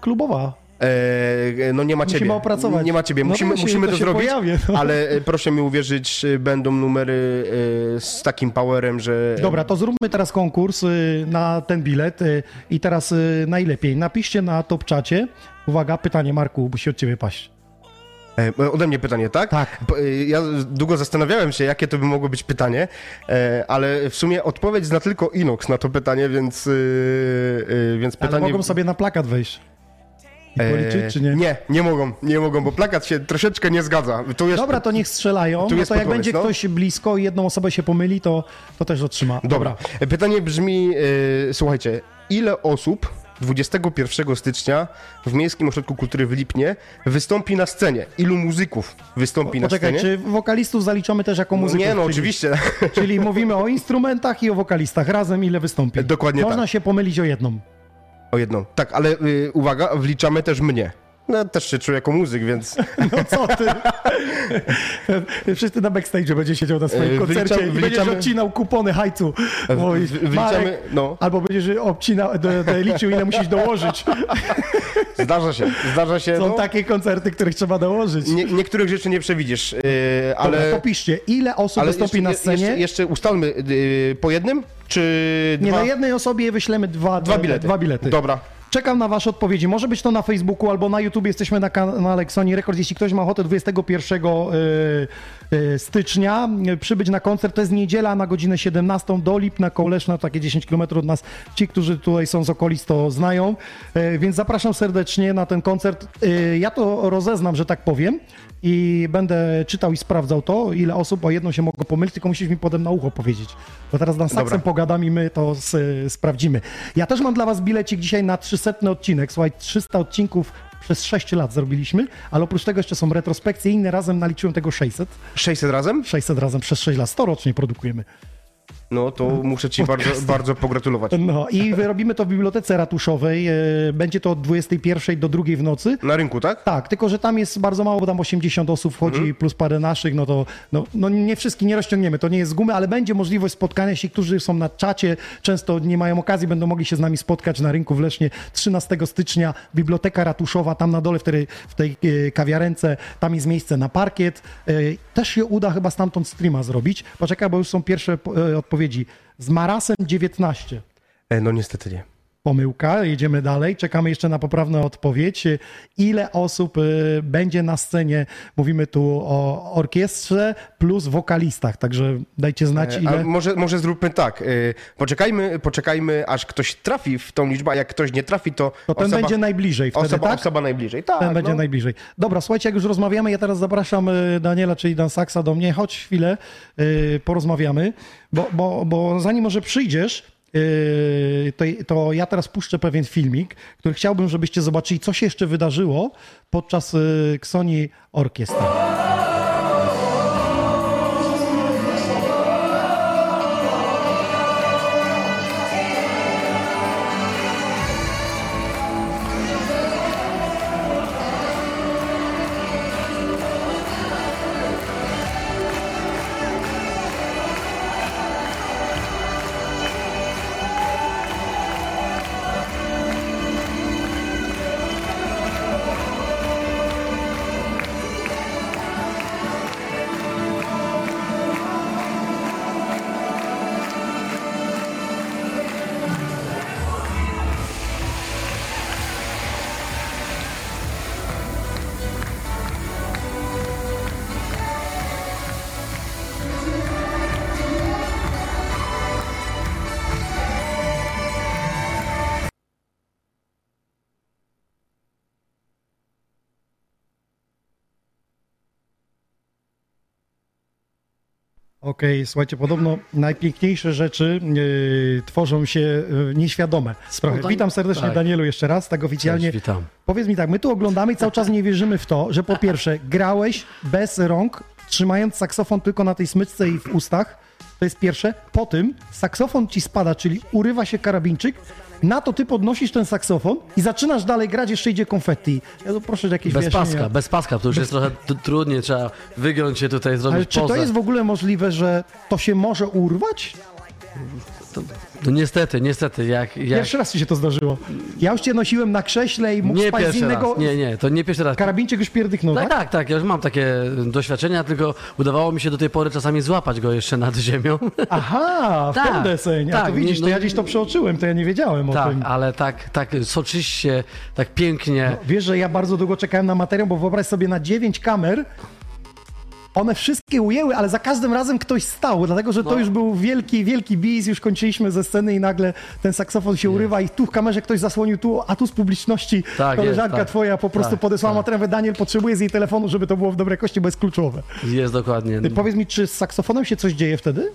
klubowa. E, no nie ma Musimy ciebie. opracować. Nie ma ciebie. No Musimy, to się- musimy to to, zrobić, pojawi, no. ale e, proszę mi uwierzyć, e, będą numery z takim powerem, że... Dobra, to zróbmy teraz konkurs na ten bilet i teraz najlepiej napiszcie na top czacie. Uwaga, pytanie Marku, musi od ciebie paść. Ode mnie pytanie, tak? Tak. Ja długo zastanawiałem się, jakie to by mogło być pytanie, ale w sumie odpowiedź zna tylko Inox na to pytanie, więc, więc Ale pytanie... mogą sobie na plakat wejść. I e, policzyć, czy nie? Nie, nie mogą, nie mogą, bo plakat się troszeczkę nie zgadza. Tu jest, Dobra, to niech strzelają. Tu No to jak będzie no. ktoś blisko i jedną osobę się pomyli, to, to też otrzyma. Dobra. E, Pytanie brzmi, e, słuchajcie, ile osób 21 stycznia w Miejskim Ośrodku Kultury w Lipnie wystąpi na scenie? Ilu muzyków wystąpi Poczekaj, na scenie? czy wokalistów zaliczamy też jako No muzyków? nie, no czyli, oczywiście. Czyli mówimy o instrumentach i o wokalistach. Razem ile wystąpi? Dokładnie Można tak. się pomylić o jedną. O jedną. Tak, ale y, uwaga, wliczamy też mnie. No, też się czuję jako muzyk, więc (laughs) No co ty? (laughs) Wszyscy na backstage będzie siedział na swoim koncercie wyliczam- i będziesz wyliczamy- odcinał kupony hajcu. Mówisz, wyliczamy- no. Albo będziesz obcinał, do, do, liczył ile musisz dołożyć. (laughs) zdarza się, zdarza się. Są no. takie koncerty, których trzeba dołożyć. Nie, niektórych rzeczy nie przewidzisz, yy, Ale ale... to piszcie, ile osób wystąpi na scenie? Jeszcze, jeszcze ustalmy yy, po jednym, czy Nie, dwa? na jednej osobie wyślemy dwa, Dwa bilety. Dwa bilety. Dobra. Czekam na Wasze odpowiedzi. Może być to na Facebooku albo na YouTube. Jesteśmy na kanale Sony Records. Jeśli ktoś ma ochotę 21 y, y, stycznia y, przybyć na koncert, to jest niedziela na godzinę 17 do Lipna koło Leszna, takie 10 km od nas. Ci, którzy tutaj są z okolic, to znają. Y, Więc zapraszam serdecznie na ten koncert. Ja to rozeznam, że tak powiem. I będę czytał i sprawdzał to, ile osób, o jedną się mogę pomylić, tylko musisz mi potem na ucho powiedzieć. Bo teraz na saksem pogadam i my to sprawdzimy. Ja też mam dla was bilecik dzisiaj na 300 odcinek. Słuchaj, 300 odcinków przez 6 lat zrobiliśmy, ale oprócz tego jeszcze są retrospekcje, inne razem naliczyłem tego 600. 600 razem? 600 razem przez 6 lat, 100 rocznie produkujemy. No to muszę ci bardzo, bardzo pogratulować. No i robimy to w Bibliotece Ratuszowej. e, Będzie to od 21 do 2 w nocy. Na rynku, tak? Tak, tylko że tam jest bardzo mało, bo tam 80 osób wchodzi Mhm. plus parę naszych, no to no, no nie wszystkich nie rozciągniemy, to nie jest z gumy, ale będzie możliwość spotkania się, którzy są na czacie, często nie mają okazji, będą mogli się z nami spotkać na rynku w Lesznie 13 stycznia, Biblioteka Ratuszowa, tam na dole w tej, w tej e, kawiarence, tam jest miejsce na parkiet. E, Też się uda chyba stamtąd streama zrobić. Poczekaj, bo już są pierwsze e, odpowiedzi. Z Marasem 19. E, no niestety nie. Pomyłka, jedziemy dalej. Czekamy jeszcze na poprawną odpowiedź. Ile osób y, będzie na scenie? Mówimy tu o orkiestrze plus wokalistach, także dajcie znać, E, ile. A może, może zróbmy tak. e, Poczekajmy, poczekajmy, aż ktoś trafi w tą liczbę, a jak ktoś nie trafi, to. To ten będzie najbliżej wtedy, osoba, tak? osoba najbliżej. Tak, Ten będzie no. najbliżej. Dobra, słuchajcie, jak już rozmawiamy, ja teraz zapraszam y, Daniela, czyli Dan Saksa do mnie. Chodź chwilę, y, porozmawiamy, bo, bo, bo zanim może przyjdziesz, y, to, to ja teraz puszczę pewien filmik, który chciałbym, żebyście zobaczyli, co się jeszcze wydarzyło podczas Ksoni Orkiestra. Okej, słuchajcie, podobno najpiękniejsze rzeczy yy, tworzą się yy, nieświadome. Witam serdecznie tak. Danielu jeszcze raz, tak oficjalnie. Cześć, witam. Powiedz mi tak, my tu oglądamy i cały czas nie wierzymy w to, że po pierwsze grałeś bez rąk, trzymając saksofon tylko na tej smyczce i w ustach. To jest pierwsze. Po tym saksofon ci spada, czyli urywa się karabinczyk. Na to ty podnosisz ten saksofon i zaczynasz dalej grać, jeszcze idzie konfetti. Ja tu proszę jakieś Bez wyjaśnienia. paska, bez paska, to już jest trochę trudniej, trzeba wygiąć się tutaj, zrobić Ale czy to pozę. jest w ogóle możliwe, że to się może urwać? No niestety, niestety, jak... jak... Pierwszy raz ci się to zdarzyło. Ja już cię nosiłem na krześle i mógł Nie spać z innego... raz, nie, nie, to nie pierwszy raz. Karabinczyk już pierdyknął, Tak, tak? tak, tak, ja już mam takie doświadczenia, tylko udawało mi się do tej pory czasami złapać go jeszcze nad ziemią. (laughs) Aha, w Tak, ten deseń. A to tak, widzisz, nie, to ja no- gdzieś to przeoczyłem, to ja nie wiedziałem o tak, tym. ale tak, tak soczyście, tak pięknie. Wiesz, że ja bardzo długo czekałem na materiał, bo wyobraź sobie na dziewięć kamer, one wszystkie ujęły, ale za każdym razem ktoś stał, dlatego że to No. już był wielki, wielki bis, już kończyliśmy ze sceny i nagle ten saksofon się urywa i tu w kamerze ktoś zasłonił tu, a tu z publiczności Tak, koleżanka jest, tak. twoja po prostu Tak, podesłała tak. mówię, Daniel potrzebuje z jej telefonu, żeby to było w dobrej jakości, bo jest kluczowe. Jest dokładnie. Ty powiedz mi, czy z saksofonem się coś dzieje wtedy?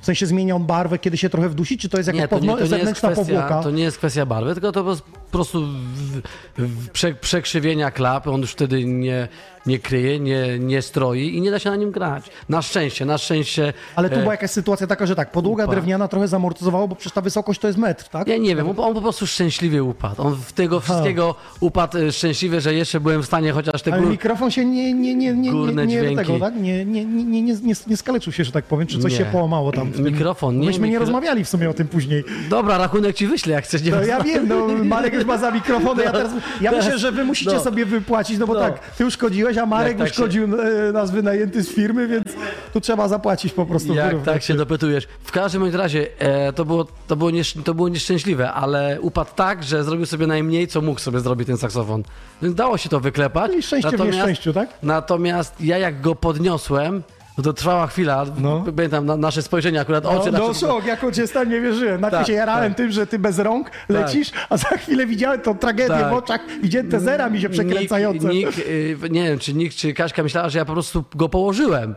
W sensie zmienia on barwę, kiedy się trochę wdusi, czy to jest jakaś Nie, to nie, to nie jest kwestia, powłoka? to nie jest kwestia barwy, tylko to po, prostu w, w prze, przekrzywienia klap, on już wtedy nie, nie kryje, nie, nie stroi i nie da się na nim grać. Na szczęście, na szczęście. Ale tu e, była jakaś sytuacja taka, że tak, podłoga drewniana trochę zamortyzowała, bo przecież ta wysokość to jest metr, tak? Ja nie wiem, on, on po prostu szczęśliwie upadł. On w tego wszystkiego upadł e, szczęśliwie, że jeszcze byłem w stanie chociaż te Ale mikrofon się nie, nie, nie, nie, nie, nie, dźwięki. tego, tak? nie, nie, nie, nie, nie, nie, nie skaleczył się, że tak powiem, czy coś Nie. się połamało tam. Mikrofon, nie, Myśmy nie mikro- rozmawiali w sumie o tym później. Dobra, rachunek ci wyślę, jak chcesz. Nie No ja wiem, no Marek już ma za mikrofony, ja teraz, ja No, myślę, że wy musicie no. sobie wypłacić, no bo No. tak, ty uszkodziłeś, a Marek tak uszkodził e, nas wynajęty z firmy, więc tu trzeba zapłacić po prostu. Jak tak się dopytujesz. W każdym razie e, to, było, to, było niesz, to było nieszczęśliwe, ale upadł tak, że zrobił sobie najmniej, co mógł sobie zrobić ten saksofon. Więc dało się to wyklepać. I szczęście w nieszczęściu, tak? Natomiast ja jak go podniosłem, no to trwała chwila, No. pamiętam na, nasze spojrzenie akurat, No, oczy no nasze... szok, jako cię stan nie wierzyłem. Najpierw Tak, się jarałem tak. tym, że ty bez rąk lecisz, a za chwilę widziałem tą tragedię Tak. w oczach, widziałem te zera mi się przekręcające. Nikt, nikt, y, nie wiem, czy nikt, czy Kaśka myślała, że ja po prostu go położyłem.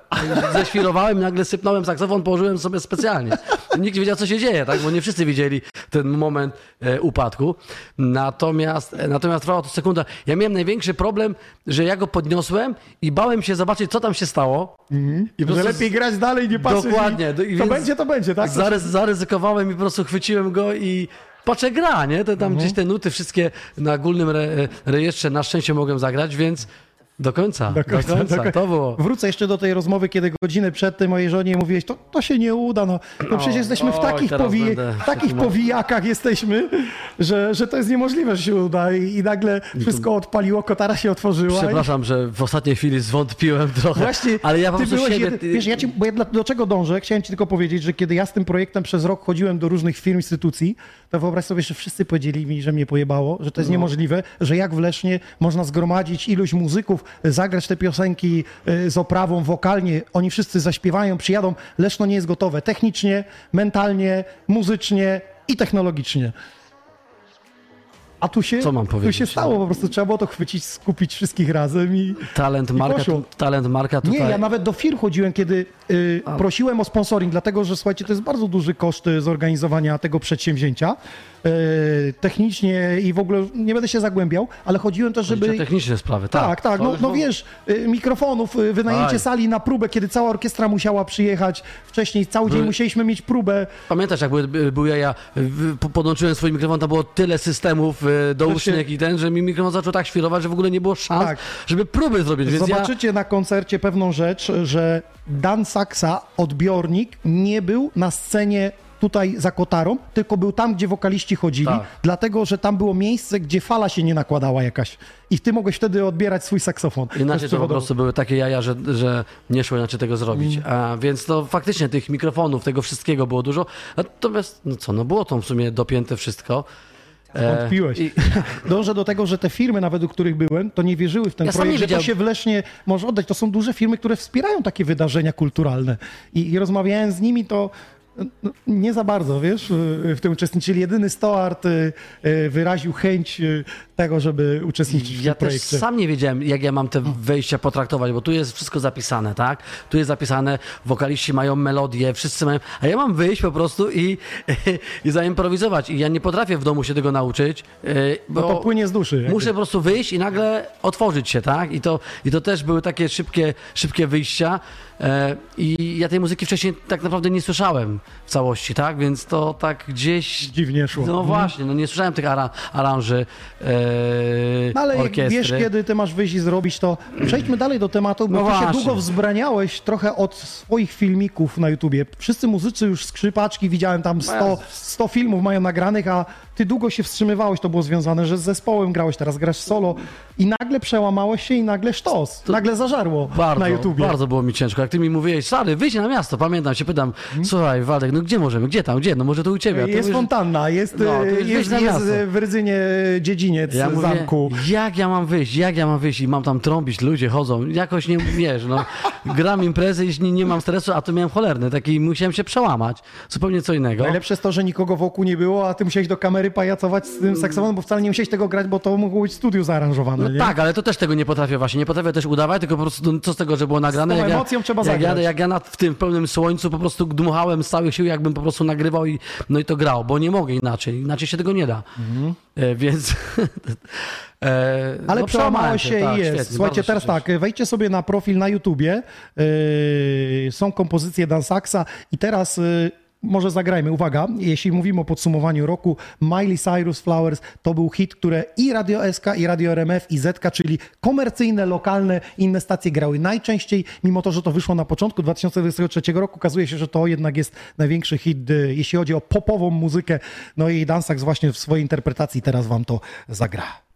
Ześwirowałem, nagle sypnąłem saksofon, położyłem sobie specjalnie. Nikt nie wiedział, co się dzieje, tak? bo nie wszyscy widzieli ten moment e, upadku. Natomiast, e, natomiast trwało to sekunda. Ja miałem największy problem, że ja go podniosłem i bałem się zobaczyć, co tam się stało. I po Że prostu lepiej grać dalej, nie patrzeć. Dokładnie. I, to będzie, to będzie, tak? Zarys, zaryzykowałem i po prostu chwyciłem go i patrzę, gra, nie? To tam Mhm. gdzieś te nuty wszystkie na ogólnym re, rejestrze na szczęście mogłem zagrać, więc do końca, do końca, do końca. to było. Wrócę jeszcze do tej rozmowy, kiedy godzinę przed tym mojej żonie mówiłeś, to, to się nie uda, no, no przecież jesteśmy w takich, powi- w takich powijakach jesteśmy, że, że to jest niemożliwe, że się uda i, i nagle wszystko odpaliło, kotara się otworzyła. i- Przepraszam, że w ostatniej chwili zwątpiłem trochę, Właśnie, ale ja po ty prostu byłeś siebie... jedy- Wiesz, ja ci, bo ja dla, do czego dążę? Chciałem ci tylko powiedzieć, że kiedy ja z tym projektem przez rok chodziłem do różnych firm, instytucji, to wyobraź sobie, że wszyscy powiedzieli mi, że mnie pojebało, że No. to jest niemożliwe, że jak w Lesznie można zgromadzić iluś muzyków, zagrać te piosenki y, z oprawą wokalnie, oni wszyscy zaśpiewają, przyjadą. Leszno nie jest gotowe technicznie, mentalnie, muzycznie i technologicznie. A tu się, Co mam tu powiedzieć? się stało, po prostu trzeba było to chwycić, skupić wszystkich razem i... Talent Marka, poszło. tu, talent Marka tutaj... Nie, ja nawet do firm chodziłem, kiedy y, prosiłem o sponsoring, dlatego że słuchajcie, to jest bardzo duży koszt y, zorganizowania tego przedsięwzięcia. Y, technicznie i w ogóle nie będę się zagłębiał, ale chodziłem też, Żeby... żeby. Techniczne sprawy, tak. Tak, tak, To no, no wiesz, y, mikrofonów, y, wynajęcie Aj. sali na próbę, kiedy cała orkiestra musiała przyjechać wcześniej, cały dzień Były- musieliśmy mieć próbę. Pamiętasz, jak były, były ja, po- podłączyłem swój mikrofon, tam było tyle systemów e, doucznych i ten, że mi mikrofon zaczął tak świrować, że w ogóle nie było szans, Tak. żeby próby zrobić, więc ja... Zobaczycie na koncercie pewną rzecz, że Dan Saxa, odbiornik, nie był na scenie tutaj za kotarą, tylko był tam, gdzie wokaliści chodzili, Tak. dlatego, że tam było miejsce, gdzie fala się nie nakładała jakaś. I ty mogłeś wtedy odbierać swój saksofon. Inaczej to po prostu były takie jaja, że, że nie szło inaczej tego zrobić. Mm. A, więc to faktycznie tych mikrofonów, tego wszystkiego było dużo. Natomiast, no co, no było to w sumie dopięte wszystko. E, Wątpiłeś. i- (laughs) Dążę do tego, że te firmy, nawet u których byłem, to nie wierzyły w ten Ja projekt, że to się w Lesznie może oddać. To są duże firmy, które wspierają takie wydarzenia kulturalne. I, i rozmawiałem z nimi, to no, nie za bardzo, wiesz, w tym uczestniczyli. Jedyny Stoart y, y, wyraził chęć y, tego, żeby uczestniczyć w Ja tym też projekcie. sam nie wiedziałem, jak ja mam te wejścia potraktować, bo tu jest wszystko zapisane, tak? Tu jest zapisane, wokaliści mają melodię, wszyscy mają, a ja mam wyjść po prostu i, (laughs) i zaimprowizować. I ja nie potrafię w domu się tego nauczyć, yy, bo No to płynie z duszy. jakby. muszę po prostu wyjść i nagle otworzyć się, tak? I to, i to też były takie szybkie, szybkie wyjścia. E, I ja tej muzyki wcześniej tak naprawdę nie słyszałem w całości, tak? Więc to tak gdzieś. Dziwnie szło. No Mhm. właśnie, no nie słyszałem tych ara, aranży e, ale orkiestry. wiesz, kiedy ty masz wyjść i zrobić to. Przejdźmy dalej do tematu, bo No ty się właśnie. długo wzbraniałeś trochę od swoich filmików na YouTubie. Wszyscy muzycy już skrzypaczki, widziałem tam 100, 100 filmów mają nagranych, a ty długo się wstrzymywałeś, to było związane, że z zespołem grałeś, teraz grasz solo i nagle przełamałeś się i nagle sztos, nagle zażarło Bardzo, na YouTubie. bardzo było mi ciężko. Jak ty mi mówiłeś, stary, wyjdź na miasto, pamiętam, się pytam, słuchaj, Waldek, no gdzie możemy, gdzie tam, gdzie? No może to u ciebie. Jest mówisz- fontanna, jest, No, to e, jest, jest w Rydzynie dziedziniec Ja mówię, zamku. jak ja mam wyjść, jak ja mam wyjść i mam tam trąbić, ludzie chodzą, jakoś nie, wiesz, no, gram imprezy i nie, nie mam stresu, a tu miałem cholerny, taki musiałem się przełamać, zupełnie co innego. Najlepsze jest to, że nikogo wokół nie było, a ty musiałeś do kamery numery pajacować z tym saksofonem, bo wcale nie musiałeś tego grać, bo to mogło być w studiu zaaranżowane, No nie? tak, ale to też tego nie potrafię właśnie. Nie potrafię też udawać, tylko po prostu no, co z tego, że było nagrane. tą jak ja, emocją trzeba jak ja, zagrać. jak ja na, w tym pełnym słońcu po prostu dmuchałem z całych sił, jakbym po prostu nagrywał i, no i to grał, bo nie mogę inaczej. Inaczej się tego nie da. E, więc... (laughs) e, Ale no, przełamałeś się tak, i jest. świetnie, Słuchajcie, teraz tak, wejdźcie sobie na profil na YouTubie. Yy, są kompozycje Dansaxa i teraz. Yy, może zagrajmy. Uwaga, jeśli mówimy o podsumowaniu roku, Miley Cyrus Flowers to był hit, które i Radio SK, i Radio RMF, i ZK, czyli komercyjne, lokalne, inne stacje grały najczęściej, mimo to, że to wyszło na początku 2023 roku. Okazuje się, że to jednak jest największy hit, yy, jeśli chodzi o popową muzykę. No i Dansax właśnie w swojej interpretacji teraz wam to zagra.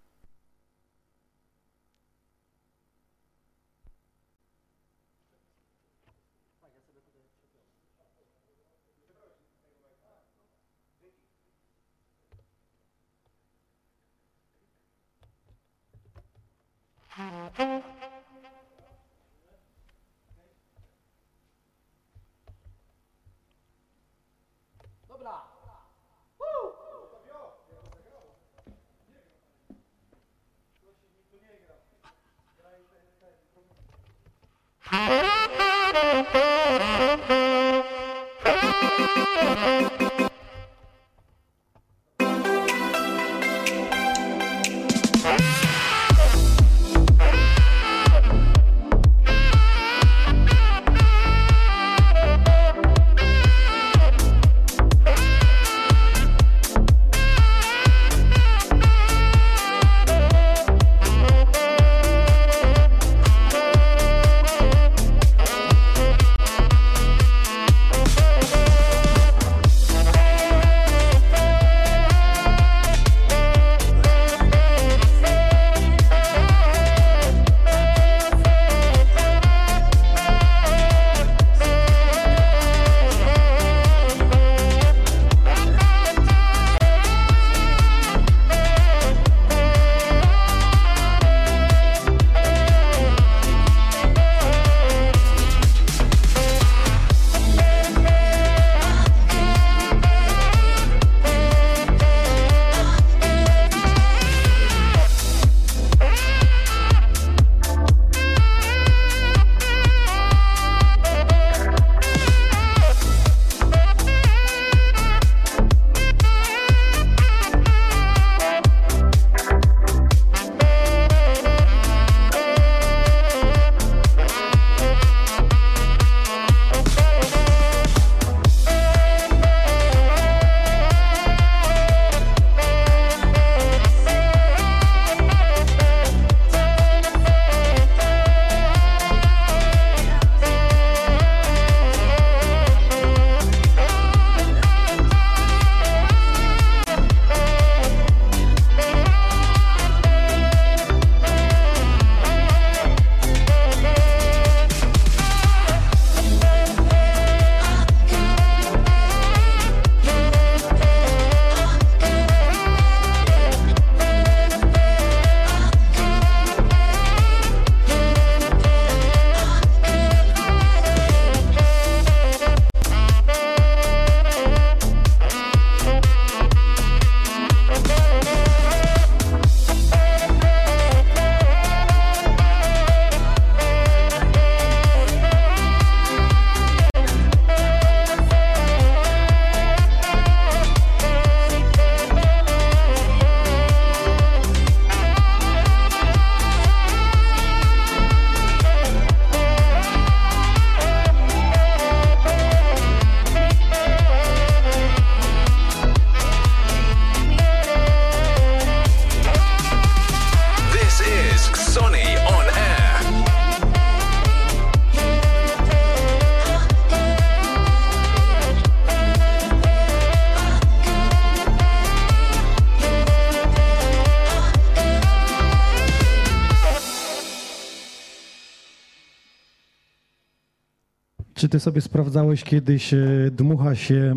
Ty sobie sprawdzałeś kiedyś, e, dmucha się e,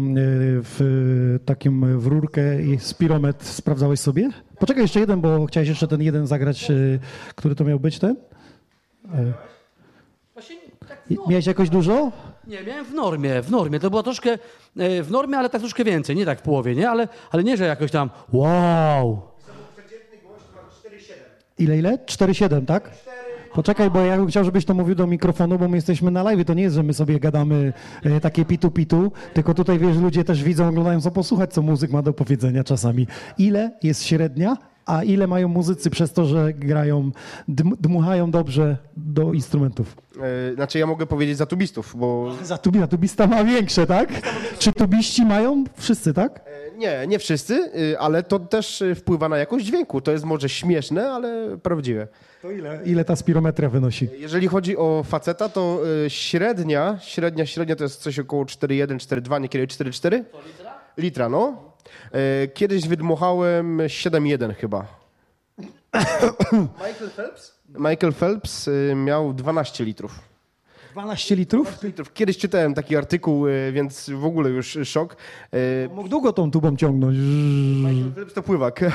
w e, takim w rurkę i spirometr sprawdzałeś sobie? Poczekaj jeszcze jeden, bo chciałeś jeszcze ten jeden zagrać, który to miał być ten? I- Miałeś jakoś dużo? Nie, miałem w normie, w normie. To było troszkę w normie, ale tak troszkę więcej, nie tak w połowie, nie? Ale, ale nie, że jakoś tam wow. Ile, ile? 4,7, tak? Poczekaj, bo ja bym chciał, żebyś to mówił do mikrofonu, bo my jesteśmy na live. To nie jest, że my sobie gadamy e, takie pitu-pitu, tylko tutaj, wiesz, ludzie też widzą, oglądają, co posłuchać, co muzyk ma do powiedzenia czasami. Ile jest średnia, a ile mają muzycy przez to, że grają, dm, dmuchają dobrze do instrumentów? E, Znaczy ja mogę powiedzieć za tubistów, bo Za tubi, za tubista ma większe, tak? Czy tubiści mają? Wszyscy, tak? Nie, nie wszyscy, y, ale to też y, wpływa na jakość dźwięku. To jest może śmieszne, ale prawdziwe. To ile? Ile ta spirometria wynosi? Jeżeli chodzi o faceta, to y, średnia, średnia, średnia to jest coś około 4,1, 4,2, niekiedy 4,4? Litra? Litra, no. Kiedyś wydmuchałem 7,1 chyba. (coughs) Michael Phelps? Michael Phelps miał 12 litrów. 12 litrów? litrów. Kiedyś czytałem taki artykuł, y, więc w ogóle już szok. E, Mógł długo tą tubą ciągnąć. Michael to pływak. (laughs)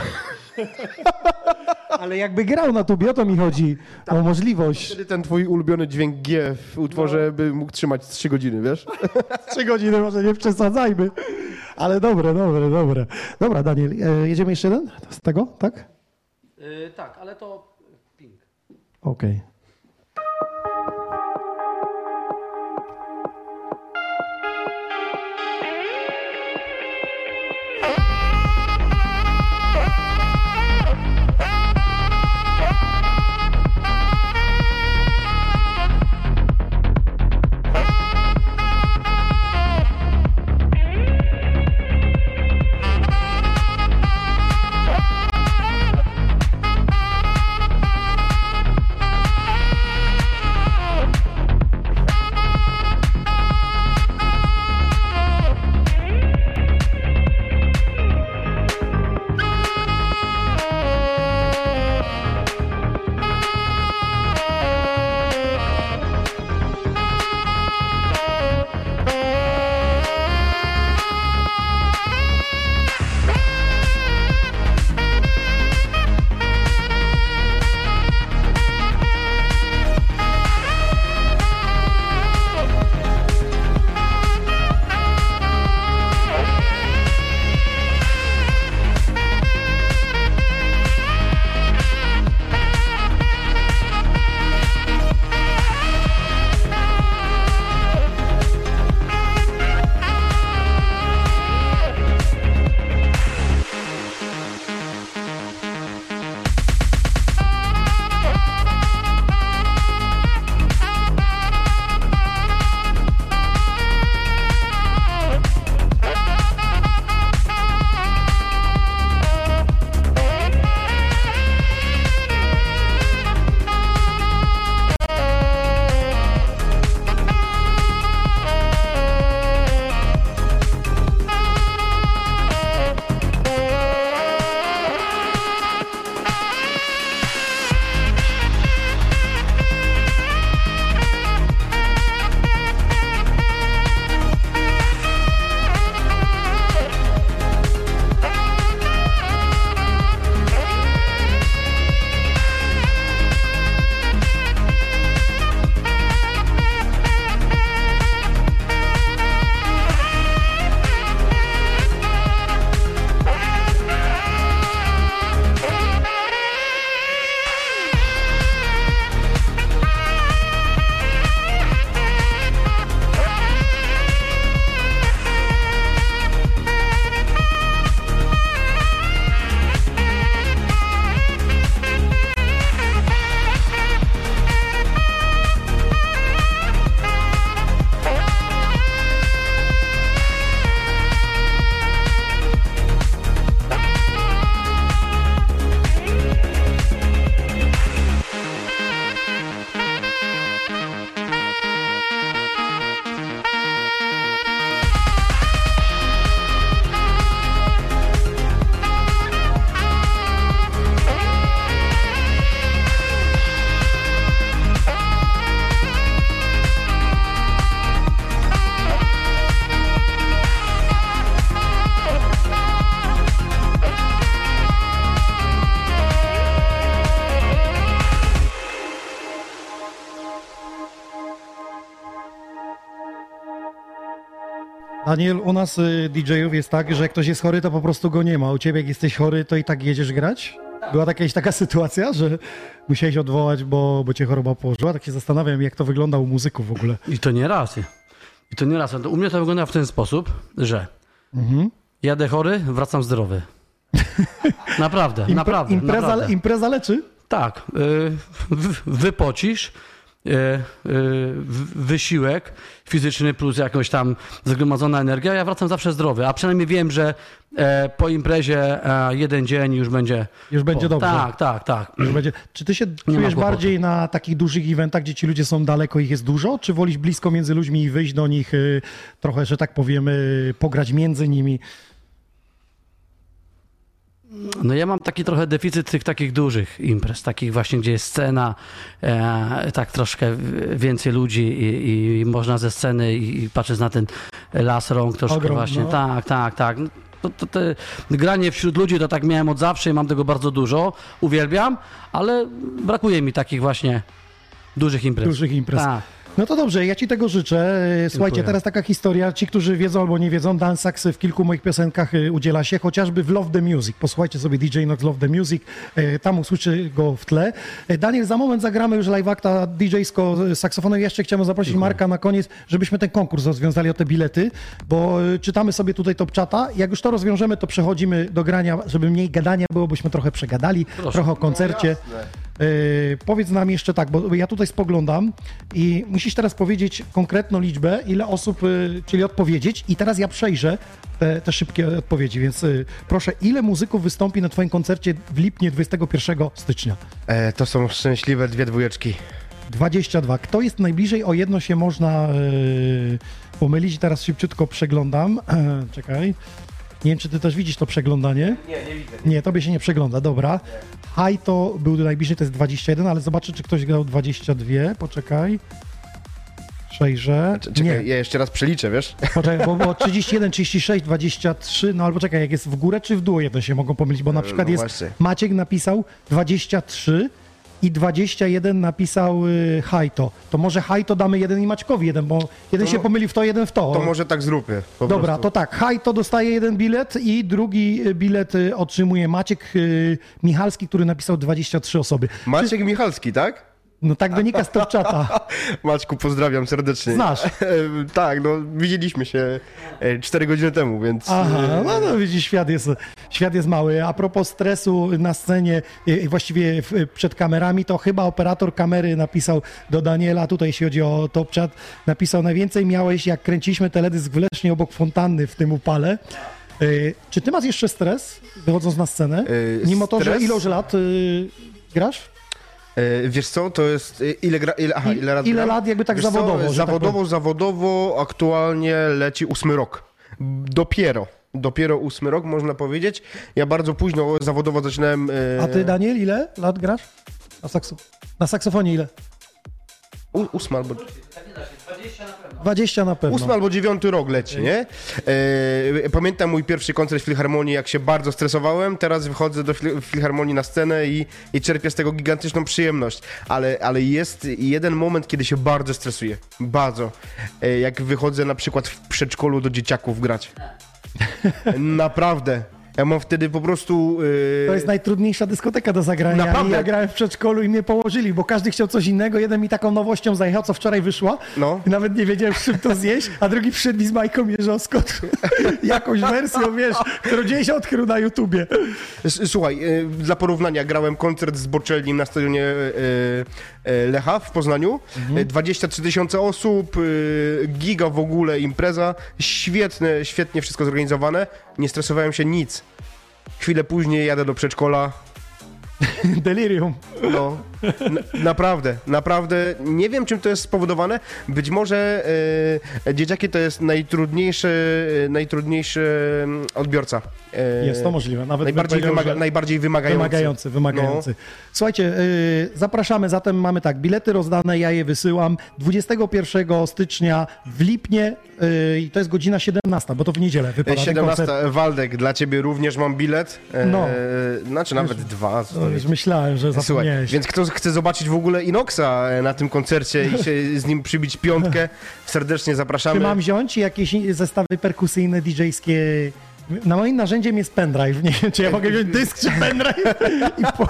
Ale jakby grał na tubie, o to mi chodzi. O możliwość. Wtedy ten twój ulubiony dźwięk G w utworze by mógł trzymać 3 godziny, wiesz? (laughs) Trzy godziny może nie przesadzajmy. Ale dobre, dobre, dobre. Dobra, Daniel, e, jedziemy jeszcze jeden z tego, tak? E, tak, ale to ping. Okej. Thank Daniel, u nas y, DJ-ów jest tak, że jak ktoś jest chory, to po prostu go nie ma. U ciebie, jak jesteś chory, to i tak jedziesz grać? Była taka, jakaś taka (laughs) sytuacja, że musiałeś odwołać, bo, bo cię choroba położyła? Tak się zastanawiam, jak to wygląda u muzyków w ogóle. I to nie raz. I to nie raz. U mnie to wygląda w ten sposób, że jadę chory, wracam zdrowy. (laughs) Naprawdę, Impre- naprawdę. impreza, naprawdę. impreza leczy? Tak, y, w- wypocisz, y, y, wysiłek fizyczny plus jakoś tam zgromadzona energia, ja wracam zawsze zdrowy, a przynajmniej wiem, że e, po imprezie e, jeden dzień już będzie... Już będzie po. dobrze. Tak, tak, tak. Już będzie. Czy ty się czujesz bardziej na takich dużych eventach, gdzie ci ludzie są daleko, ich jest dużo, czy wolisz blisko między ludźmi i wyjść do nich y, trochę, że tak powiemy, pograć między nimi? No ja mam taki trochę deficyt tych takich dużych imprez, takich właśnie, gdzie jest scena, e, tak troszkę więcej ludzi i, i można ze sceny i, i patrzeć na ten las rąk troszkę Ogrom, właśnie. no. Tak, tak, tak. No, To, to, te, granie wśród ludzi to tak miałem od zawsze i mam tego bardzo dużo, uwielbiam, ale brakuje mi takich właśnie dużych imprez. Dużych imprez. Tak. No to dobrze, ja ci tego życzę. E, Słuchajcie, Dziękuję. teraz taka historia. Ci, którzy wiedzą albo nie wiedzą, Dan Sachs w kilku moich piosenkach e, udziela się, chociażby w Love the Music. Posłuchajcie sobie DJ Nox Love the Music, e, tam usłyszy go w tle. Daniel, za moment zagramy już live acta DJ-sko z saksofonem. Jeszcze chciałem zaprosić Marka na koniec, żebyśmy ten konkurs rozwiązali o te bilety, bo czytamy sobie tutaj top czata. Jak już to rozwiążemy, to przechodzimy do grania, żeby mniej gadania było, byśmy trochę przegadali, trochę o koncercie. Yy, powiedz nam jeszcze tak, bo ja tutaj spoglądam i musisz teraz powiedzieć konkretną liczbę, ile osób, yy, czyli odpowiedzieć i teraz ja przejrzę te, te szybkie odpowiedzi, więc yy, proszę, ile muzyków wystąpi na twoim koncercie w lipnie 21 stycznia? E, to są szczęśliwe dwie dwójeczki. 22. Kto jest najbliżej? O jedno się można pomylić. Teraz szybciutko przeglądam. (clears throat) Czekaj. Nie wiem, czy ty też widzisz to przeglądanie. Nie, nie widzę. Nie, tobie się nie przegląda, dobra. High to był najbliżej, to jest 21, ale zobaczę, czy ktoś grał 22. Poczekaj. Przejrzę. Czekaj, Nie, ja jeszcze raz przeliczę, wiesz? poczekaj, bo było 31, 36, 23, no albo czekaj, jak jest w górę czy w dół, jedno się mogą pomylić, bo na przykład no jest właśnie. Maciek napisał 23 i 21 napisał y, Hajto. To może Hajto damy jeden i Maćkowi jeden, bo jeden się pomyli w to, jeden w to. To może tak zróbmy. Dobra, prostu. to tak, Hajto dostaje jeden bilet i drugi y, bilet y, otrzymuje Maciek y, Michalski, który napisał 23 osoby. Maciek Michalski, tak? No tak wynika z top czata. (laughs) Maćku, pozdrawiam serdecznie. Znasz. (laughs) tak, no widzieliśmy się 4 godziny temu, więc... Aha, e, no, no widzisz, świat jest, świat jest mały. A propos stresu na scenie, właściwie przed kamerami, to chyba operator kamery napisał do Daniela, tutaj jeśli chodzi o Top Chat, napisał, najwięcej miałeś jak kręciliśmy teledysk w Lesznie obok fontanny w tym upale. Czy ty masz jeszcze stres, wychodząc na scenę? Mimo to, że ilość lat grasz? E, Wiesz co, to jest e, ile, gra, ile, aha, ile lat ile lat jakby tak Wiesz co, zawodowo, tak zawodowo, zawodowo aktualnie leci ósmy rok. Dopiero. Dopiero ósmy rok, można powiedzieć. Ja bardzo późno zawodowo zaczynałem... e, A ty, Daniel, ile lat grasz? Na, sakso... na saksofonie ile? u- Ósmy albo... 20 na pewno. Ósmy albo dziewiąty rok leci, nie? E, pamiętam mój pierwszy koncert w Filharmonii, jak się bardzo stresowałem. Teraz wychodzę do fil- Filharmonii na scenę i, i czerpię z tego gigantyczną przyjemność. Ale, ale jest jeden moment, kiedy się bardzo stresuję. Bardzo. E, jak wychodzę na przykład w przedszkolu do dzieciaków grać. Naprawdę. Ja mam wtedy po prostu... e, To jest najtrudniejsza dyskoteka do zagrania. Naprawdę? I ja grałem w przedszkolu i mnie położyli, bo każdy chciał coś innego. Jeden mi taką nowością zajechał, co wczoraj wyszła. No. Nawet nie wiedziałem, z czym to zjeść, a drugi przyszedł mi z Majką Mierzowską. (laughs) Jakąś wersją, wiesz, którą gdzieś odkrył na YouTubie. Słuchaj, e, dla porównania grałem koncert z Boczellim na stadionie e, Lecha w Poznaniu. E, 23 tysiące osób, e, giga w ogóle impreza. Świetne, świetnie wszystko zorganizowane. Nie stresowałem się nic. Chwilę później jadę do przedszkola. (laughs) Delirium. No, naprawdę, naprawdę. Nie wiem, czym to jest spowodowane. Być może e, dzieciaki to jest najtrudniejszy, najtrudniejszy mm, odbiorca. E, Jest to możliwe. Nawet Najbardziej, wymaga, najbardziej wymagający. Wymagający, wymagający. Słuchajcie, y, zapraszamy, zatem mamy tak, bilety rozdane, ja je wysyłam 21 stycznia w Lipnie y, i to jest godzina 17, bo to w niedzielę No. wypada ten 17 koncert. Waldek, dla ciebie również mam bilet. E, No. Znaczy nawet dwa. No, już myślałem, że Słuchaj, zapomniałeś. więc kto chce zobaczyć w ogóle Inoxa e, na tym koncercie i się z nim przybić piątkę, serdecznie zapraszamy. Czy mam wziąć jakieś zestawy perkusyjne, DJ-skie? Na moim narzędziem jest pendrive. Nie wiem, czy ja mogę wziąć dysk czy pendrive i po...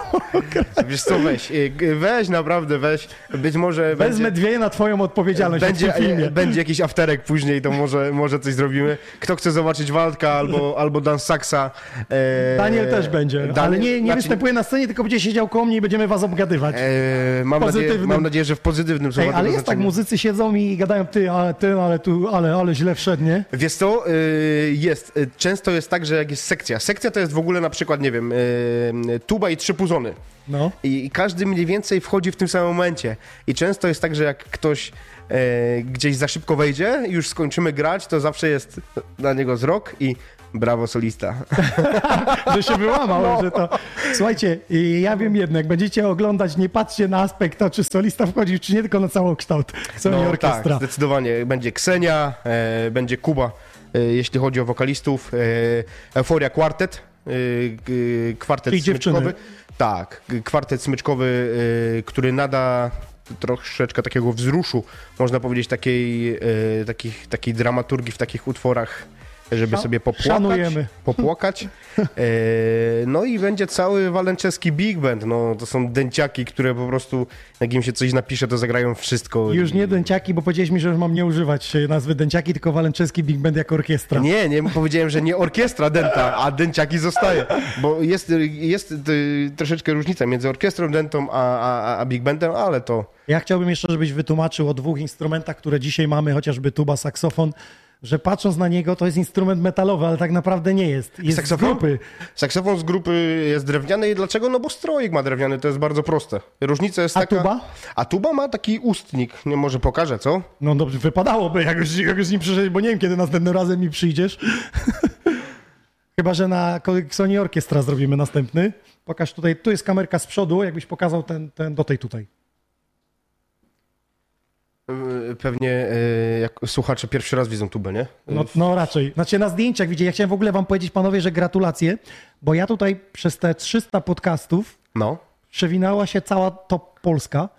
Wiesz co, weź, g- weź naprawdę, weź, być może wezmę będzie... dwie na twoją odpowiedzialność Będzie, w tym filmie. e, będzie jakiś afterek później, to może, może coś zrobimy. Kto chce zobaczyć Waldka albo, albo Dan Saxa. E, Daniel też będzie, ale Daniel- nie, nie znaczy, występuje na scenie, tylko będzie siedział koło mnie i będziemy was obgadywać. E, mam, nadzieję, mam nadzieję, że w pozytywnym słowa Ej, ale jest tak, muzycy siedzą i gadają, ty, ale, ty, ale tu, ale, ale źle wszedł, nie? Wiesz co, y, jest. Y, Często jest tak, że jak jest sekcja. Sekcja to jest w ogóle na przykład, nie wiem, y, tuba i trzy puzony. No. I, I każdy mniej więcej wchodzi w tym samym momencie. I często jest tak, że jak ktoś e, gdzieś za szybko wejdzie, już skończymy grać, to zawsze jest na niego wzrok i brawo solista. (laughs) że się wyłamał, No. że to... Słuchajcie, ja wiem jedno, jak będziecie oglądać, nie patrzcie na aspekt, to czy solista wchodzi, czy nie, tylko na całokształt. Sony tak, Orkiestra. zdecydowanie. Będzie Ksenia, e, będzie Kuba, jeśli chodzi o wokalistów. E, Euforia Quartet, e, g- kwartet Czyli dziewczyny. smyczkowy. Tak, kwartet smyczkowy, e, który nada troszeczkę takiego wzruszu, można powiedzieć, takiej, e, takich, takiej dramaturgii w takich utworach, żeby sobie popłakać. szanujemy. popłakać. (laughs) E, no i będzie cały walenczeski big band. No, to są dęciaki, które po prostu, jak im się coś napisze, to zagrają wszystko. Już nie dęciaki, bo powiedziałeś mi, że mam nie używać nazwy dęciaki, tylko Walenczeski Big Band jako orkiestra. Nie, nie powiedziałem, że nie orkiestra dęta, a dęciaki zostaje. Bo jest, jest y, troszeczkę różnica między orkiestrą dętą a, a, a big bandem, ale to. Ja chciałbym jeszcze, żebyś wytłumaczył o dwóch instrumentach, które dzisiaj mamy, chociażby tuba, saksofon, że patrząc na niego, to jest instrument metalowy, ale tak naprawdę nie jest. Jest Saksofon? z grupy. Saksofon z grupy jest drewniany i dlaczego? No bo strojek ma drewniany, to jest bardzo proste. Różnica jest A taka... tuba? A tuba ma taki ustnik, nie może pokażę, co? No dobrze, wypadałoby, jak już, jak już nie przyszedł, bo nie wiem, kiedy następnym razem mi przyjdziesz. (laughs) Chyba, że na Sony Orkiestra zrobimy następny. Pokaż tutaj, tu jest kamerka z przodu, jakbyś pokazał ten, ten do tej tutaj. Y, Pewnie y, jak słuchacze pierwszy raz widzą tubę, nie? No, no raczej. Znaczy na zdjęciach widzicie. Ja chciałem w ogóle wam powiedzieć, panowie, że gratulacje, bo ja tutaj przez te 300 podcastów No. przewinęła się cała top Polska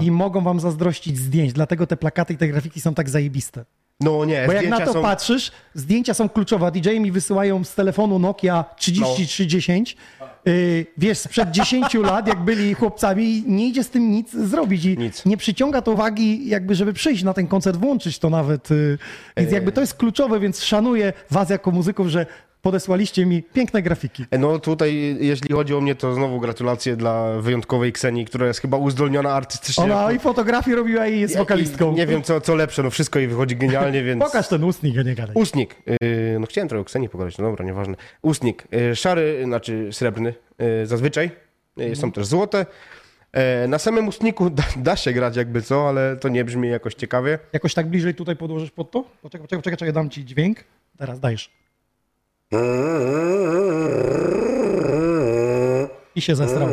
i mogą wam zazdrościć zdjęć, dlatego te plakaty i te grafiki są tak zajebiste. No nie, Bo jak na to są... patrzysz, zdjęcia są kluczowe. DJ mi wysyłają z telefonu Nokia 3310. Yy, wiesz, sprzed (laughs) 10 lat, jak byli chłopcami, i nie idzie z tym nic zrobić. I Nic. nie przyciąga to uwagi, jakby, żeby przyjść na ten koncert, włączyć to nawet. Yy, więc jakby to jest kluczowe, więc szanuję was jako muzyków, że podesłaliście mi piękne grafiki. No tutaj, jeśli chodzi o mnie, to znowu gratulacje dla wyjątkowej Ksenii, która jest chyba uzdolniona artystycznie. Ona i fotografię robiła i jest wokalistką. I Nie wiem, co, co lepsze, no wszystko jej wychodzi genialnie, więc... Pokaż ten ustnik, a nie gadaj. Ustnik. Yy, no chciałem trochę o Ksenii pogadać, no dobra, nieważne. Ustnik. Yy, szary, znaczy srebrny, yy, zazwyczaj. Yy, Są też złote. Na samym ustniku da, da się grać jakby co, ale to nie brzmi jakoś ciekawie. Jakoś tak bliżej tutaj podłożysz pod to? Poczekaj, poczekaj, poczekaj, czekaj, dam ci dźwięk. Teraz dajesz. I się zesrał.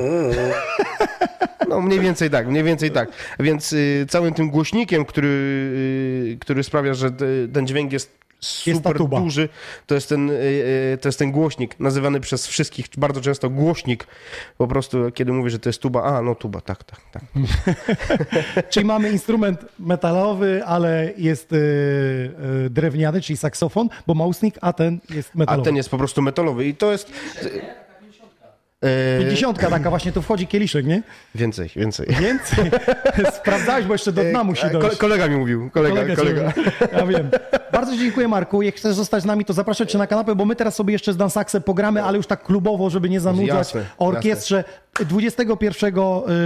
No mniej więcej tak, mniej więcej tak. Więc y, całym tym głośnikiem, który, y, który sprawia, że te, ten dźwięk jest super duży, to jest, ten, y, y, to jest ten głośnik, nazywany przez wszystkich bardzo często głośnik. Po prostu kiedy mówię, że to jest tuba, a no tuba, tak, tak, tak. (laughs) Czyli mamy instrument metalowy, ale jest y, drewniany, czyli saksofon, bo ma ustnik, a ten jest A metalowy. ten jest po prostu metalowy i to jest... y, Pięćdziesiątka taka właśnie, tu wchodzi kieliszek, nie? Więcej, więcej. Więcej. (laughs) Sprawdzałeś, bo jeszcze do dna musi E, ko- dojść. kolega mi mówił, kolega, Kolega kolega. Ja wiem. Bardzo dziękuję, Marku. Jak chcesz zostać z nami, to zapraszam cię na kanapę, bo my teraz sobie jeszcze z Dansaksem pogramy, ale już tak klubowo, żeby nie zanudzać Jasne, o orkiestrze. 21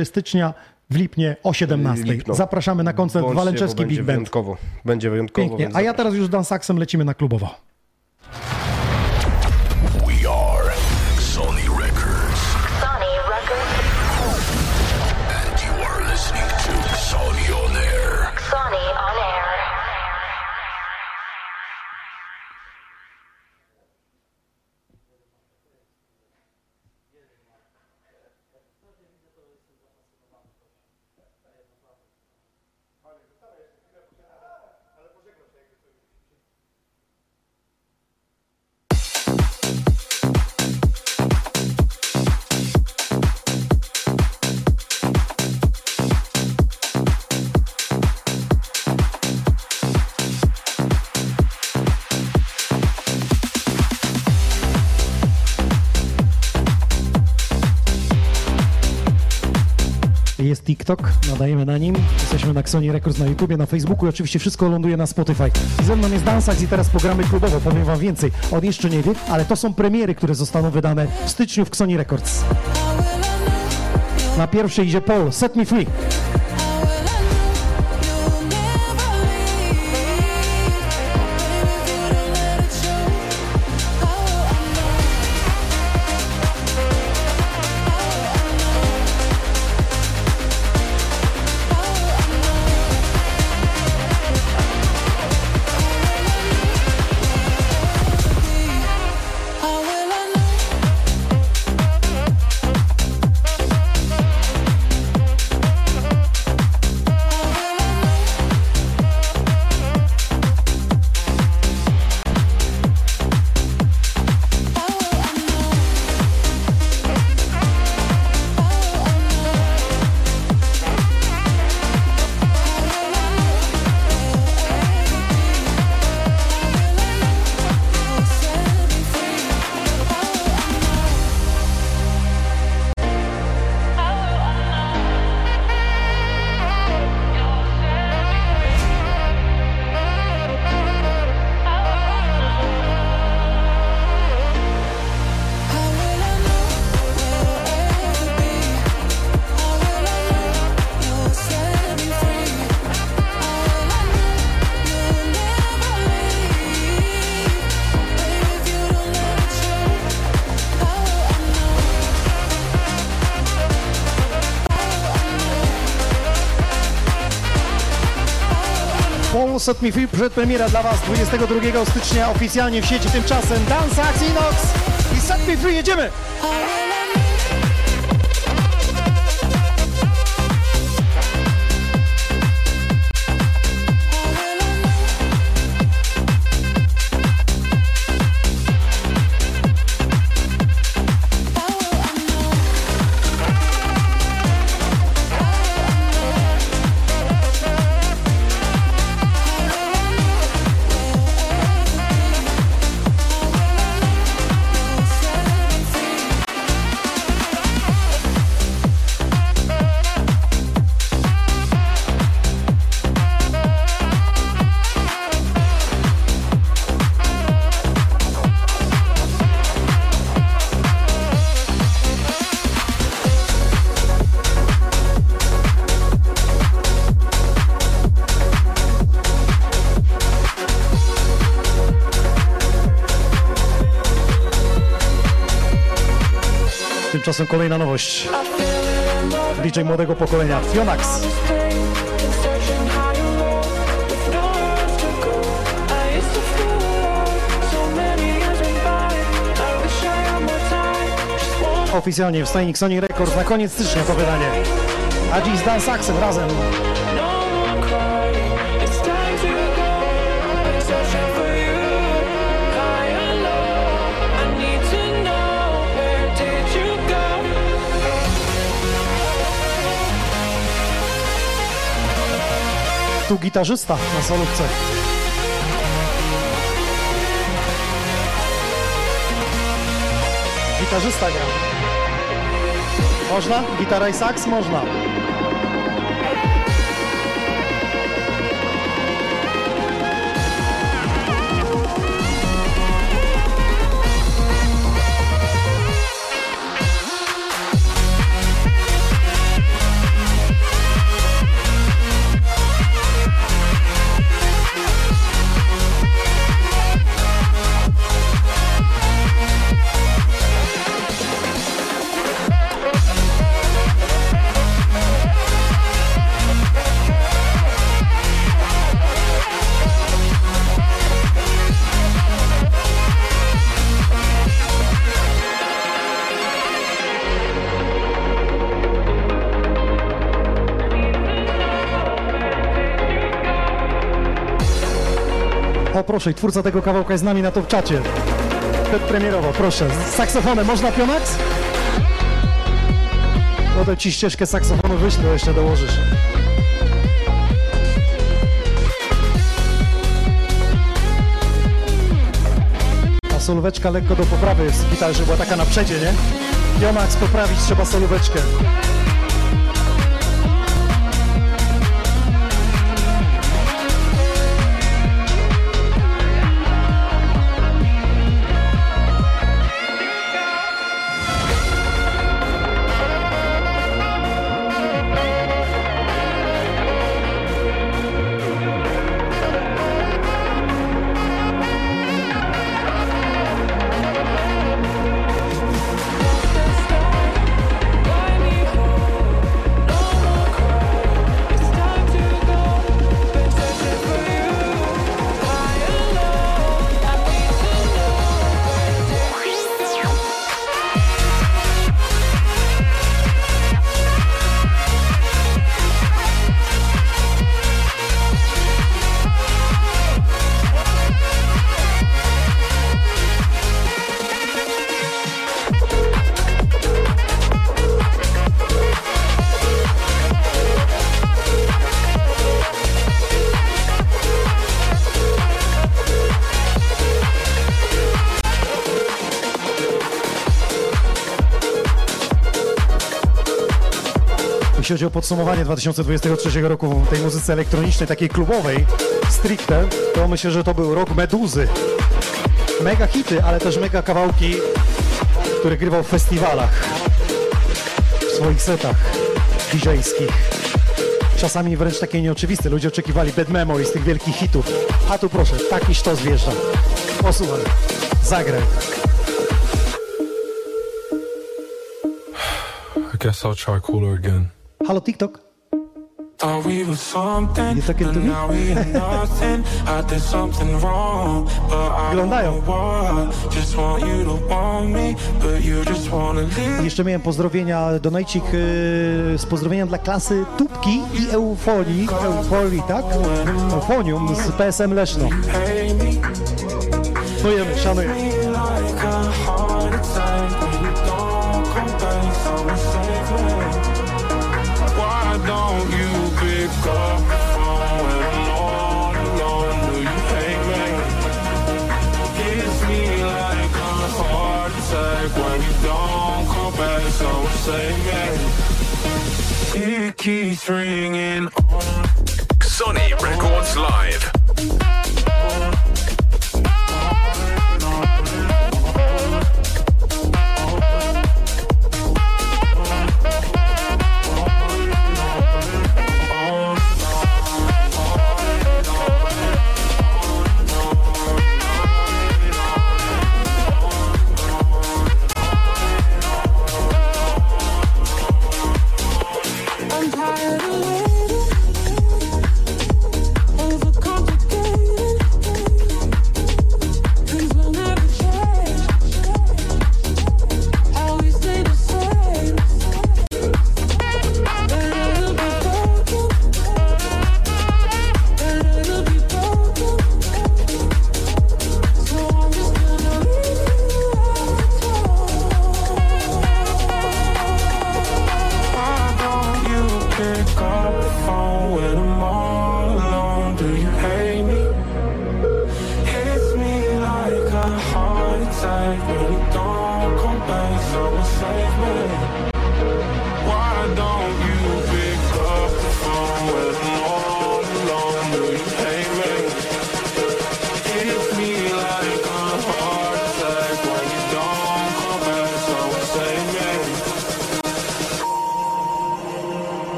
y, stycznia w Lipnie o 17. Lipno. Zapraszamy na koncert Bądźcie, Walenczeski Big Band. Wyjątkowo. Będzie wyjątkowo. Pięknie. A ja teraz już z Dansaksem lecimy na klubowo. TikTok, nadajemy na nim. Jesteśmy na Xoni Records na YouTubie, na Facebooku i oczywiście wszystko ląduje na Spotify. Ze mną jest Dansax i teraz programy klubowo, powiem wam więcej. On jeszcze nie wie, ale to są premiery, które zostaną wydane w styczniu w Xoni Records. Na pierwszy idzie Paul, Set Me Free. Me Free, przedpremiera dla Was 22 stycznia oficjalnie w sieci, tymczasem Dansax Inox i Set Me Free, jedziemy! Tymczasem kolejna nowość. DJ młodego pokolenia, Fionax. Oficjalnie w stajni Sony na koniec stycznia to wydanie. A dziś z Dansaxem razem. Tu gitarzysta na solówce. Gitarzysta gra. Można? Gitara i saks? Można. Proszę, i twórca tego kawałka jest z nami na to w czacie. Przedpremierowo, proszę. Z saksofonem można Pionax? Potem ci ścieżkę saksofonu wyślę, jeszcze dołożysz. A solóweczka lekko do poprawy jest w gitarze, była taka na przedzie, nie? Pionax poprawić trzeba solóweczkę. Chodzi o podsumowanie 2023 roku w tej muzyce elektronicznej, takiej klubowej, stricte, to myślę, że to był rok Meduzy. Mega hity, ale też mega kawałki, które grywał w festiwalach, w swoich setach DJ-skich. Czasami wręcz takie nieoczywiste. Ludzie oczekiwali Bad Memory z tych wielkich hitów. A tu proszę, taki sztos wjeżdża. Posłuchaj, zagraj. I guess I'll try cooler again. Halo TikTok. Talking but (laughs) to Wyglądają. Jeszcze miałem pozdrowienia, donajcik yy, z pozdrowienia dla klasy Tubki i Eufonii, Euforii, tak? Eufonium z PSM Leszno. Szanujemy, szanujemy. When you don't come back. Someone save me. It keeps ringing on. Sony Records Live.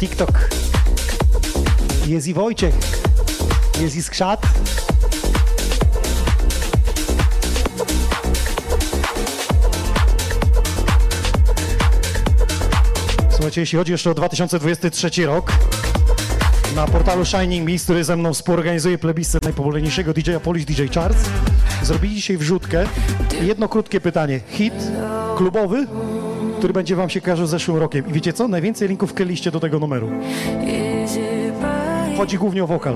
TikTok. Jest i Wojciech. Jest i Skrzat. Słuchajcie, jeśli chodzi jeszcze o 2023 rok, na portalu Shining Mix, który ze mną współorganizuje plebiscyt najpopularniejszego DJ-a Polish DJ Charts, zrobili dzisiaj wrzutkę. Jedno krótkie pytanie. Hit klubowy, który będzie wam się kojarzył z zeszłym rokiem. I wiecie co? Najwięcej linków wkryliście do tego numeru. Chodzi głównie o wokal.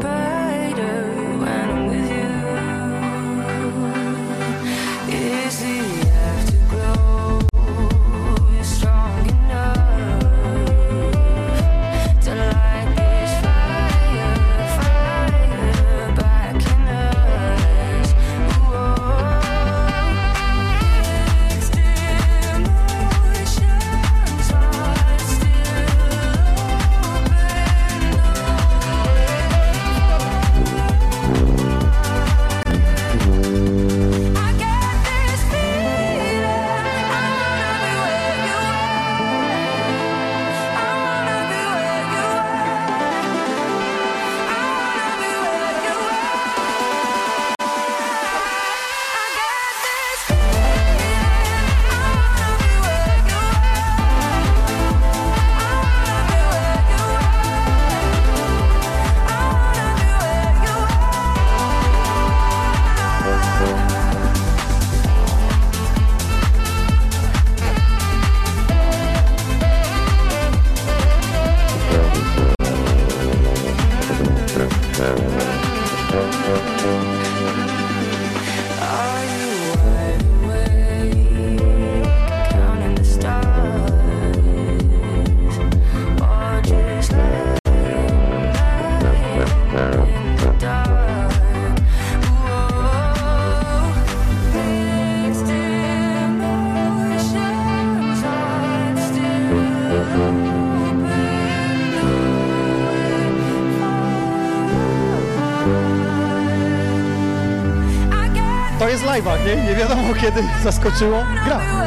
nie, nie wiadomo kiedy zaskoczyło. Gra.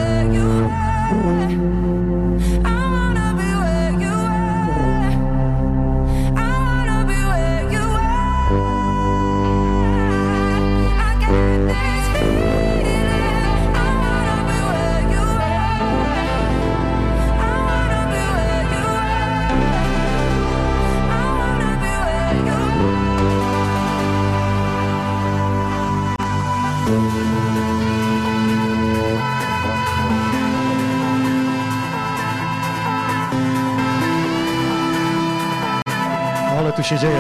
finishes it.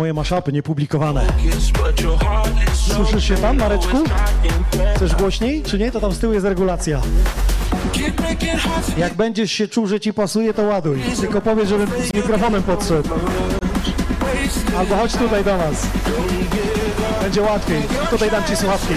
moje maszapy niepublikowane. Słyszysz się tam, Mareczku? Chcesz głośniej, czy nie? To tam z tyłu jest regulacja. Jak będziesz się czuł, że ci pasuje, to ładuj. Tylko powiedz, żebym z mikrofonem podszedł. Albo chodź tutaj do nas. Będzie łatwiej. Tutaj dam ci słuchawki.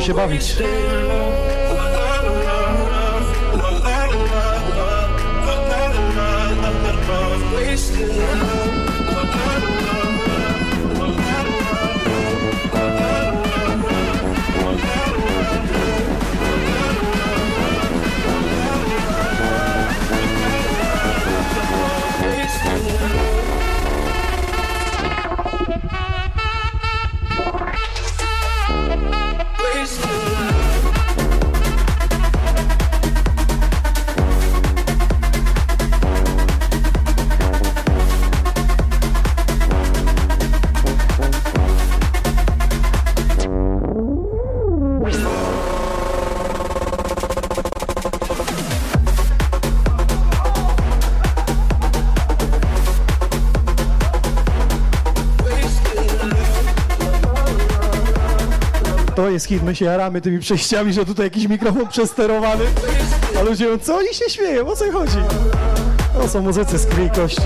się bawić. my się jaramy tymi przejściami, że tutaj jakiś mikrofon przesterowany, a ludzie mówią, co oni się śmieją, o co chodzi? To są muzycy z krwi i kości.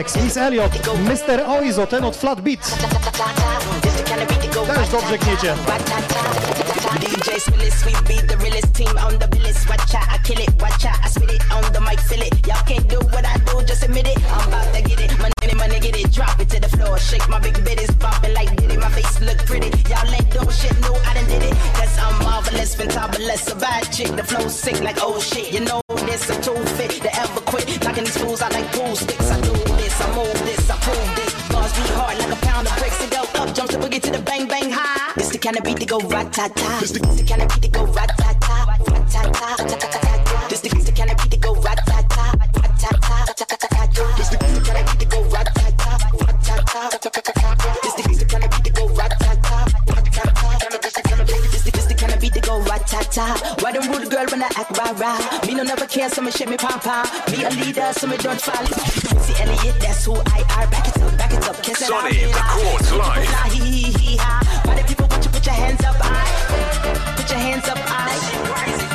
Rex, Miss Elliot, Mr. Oizo, ten od Flat Beat. Też dobrze gniecie. DJ the realest team on the. Watch out, I kill it, watch out, I spit it on the mic, it. Y'all can't do what I do, just admit it. I'm about to get it, get it, drop it to the floor. Shake my big bit bopping like did it, my face look pretty. Y'all ain't shit, no, I done did it. Cause I'm marvelous, fantabulous, a bad chick. The flow sick like oh shit, you know this, a fit, ever quit. Knocking these fools out like can I to go ratata. This the can to go ratata. Ratata. Why don't rude girl when I act rah Me no never care, so me shake me papa. Me a leader, so me don't follow. Missy Elliott, that's who I are. Back it up, back it up, kiss it Sonny, records live your hands up, Put your hands up,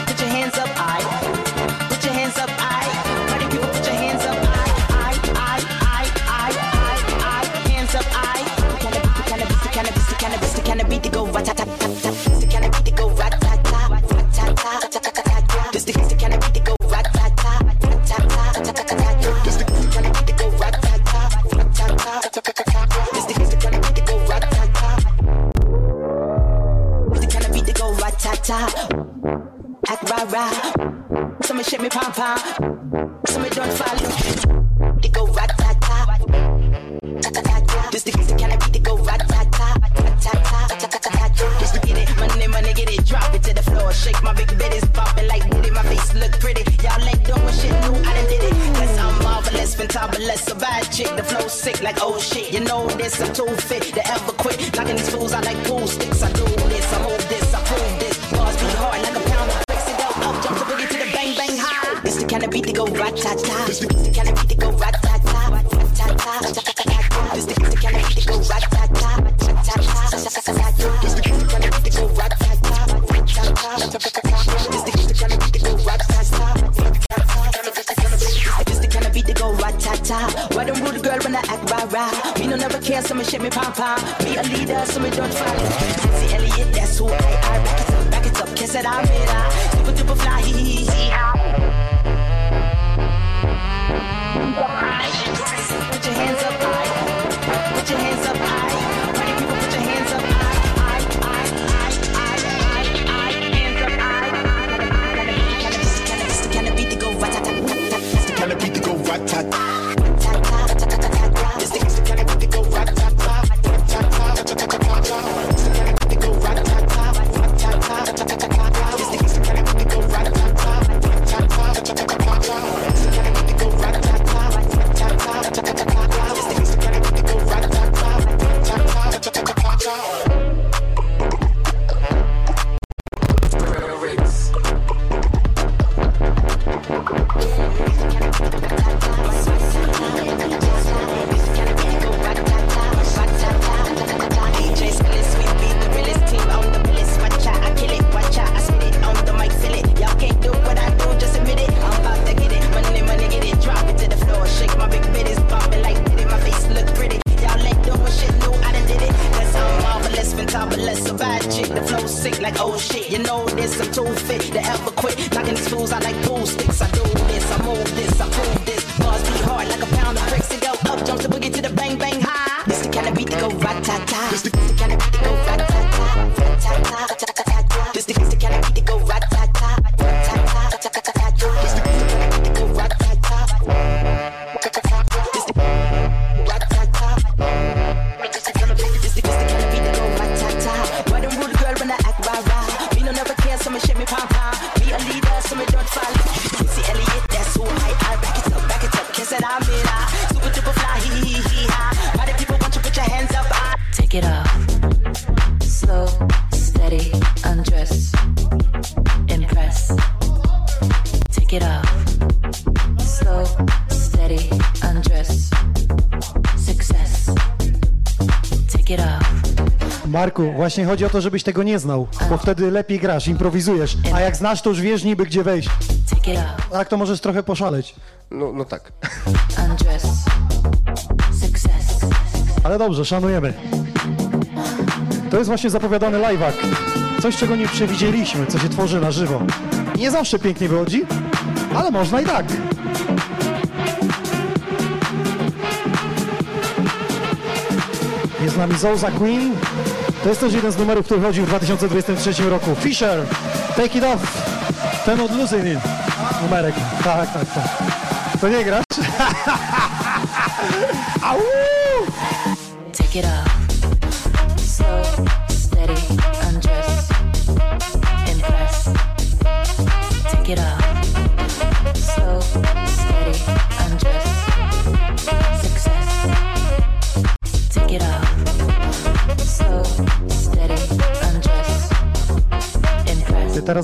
Put your hands up, Put your hands up, put your hands up, Hands up, Cannabis, cannabis, cannabis, cannabis, cannabis, go. tools, I like pool sticks, I do. Marku, właśnie chodzi o to, żebyś tego nie znał, bo wtedy lepiej grasz, improwizujesz, a jak znasz, to już wiesz niby gdzie wejść. Tak, to możesz trochę poszaleć. No, no tak. Ale dobrze, szanujemy. To jest właśnie zapowiadany live'ak. Coś, czego nie przewidzieliśmy, co się tworzy na żywo. Nie zawsze pięknie wychodzi, ale można i tak. Jest z nami Zouza Queen. To jest też jeden z numerów, który chodził w 2023 roku. Fisher, Take It Off. Ten od Lucydin. Numerek. Tak, tak, tak. To nie grasz?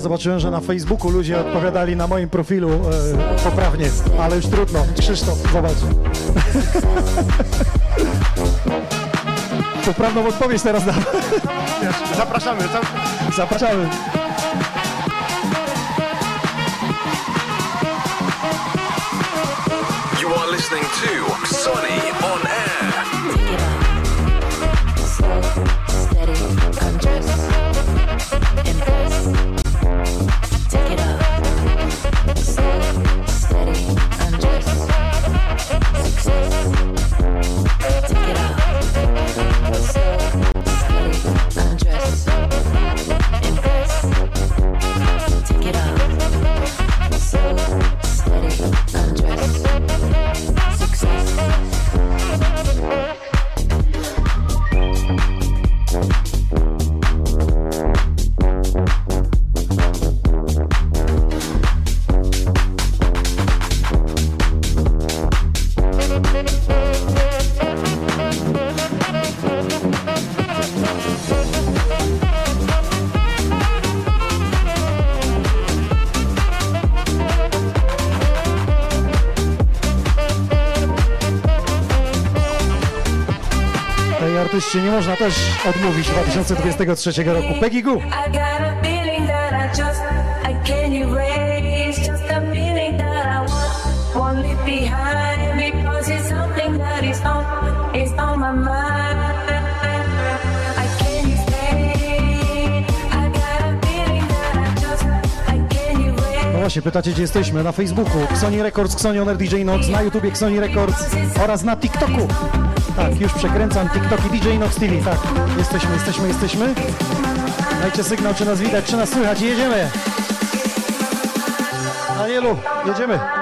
Teraz zobaczyłem, że na Facebooku ludzie odpowiadali na moim profilu e, poprawnie, ale już trudno. Krzysztof, zobacz. (laughs) Poprawną odpowiedź teraz dam. Zapraszamy. Zapraszamy. You are listening to a feeling that I just I can't erase. No właśnie, pytacie gdzie jesteśmy? Na Facebooku Xoni Records, Xoni Honor DJ Nox, na YouTubie Xoni Records oraz na TikToku. Tak, już przekręcam TikToki DJ Nox TV, tak. Jesteśmy, jesteśmy, jesteśmy. Dajcie sygnał, czy nas widać, czy nas słychać i jedziemy. Anielu, jedziemy.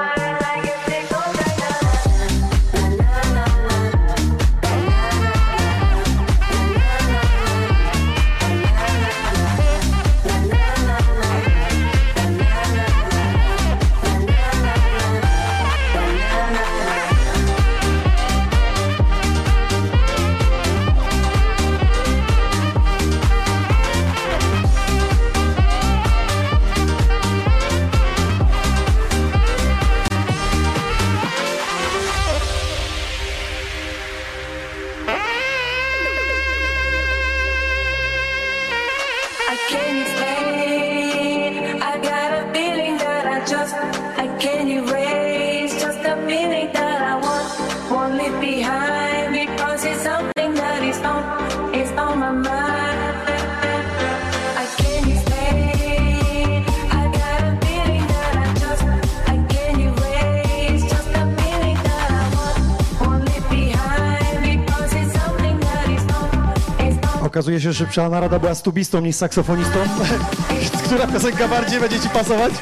Okazuje się, że szybsza narada była z tubistą niż saksofonistą. (laughs) Która piosenka bardziej będzie ci pasować?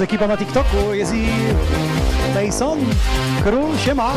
Jest ekipa na TikToku, jest i Mason, Król, siema.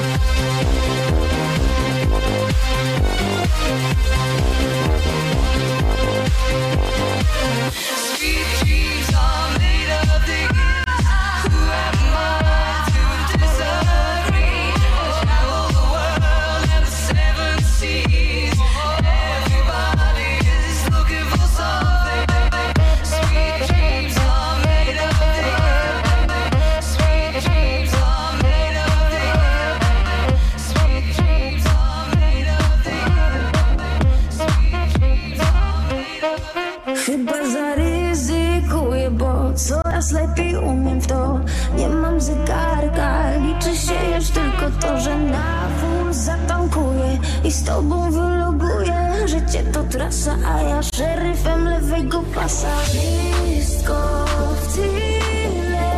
Trasa, a ja szeryfem lewego pasa Wszystko w tyle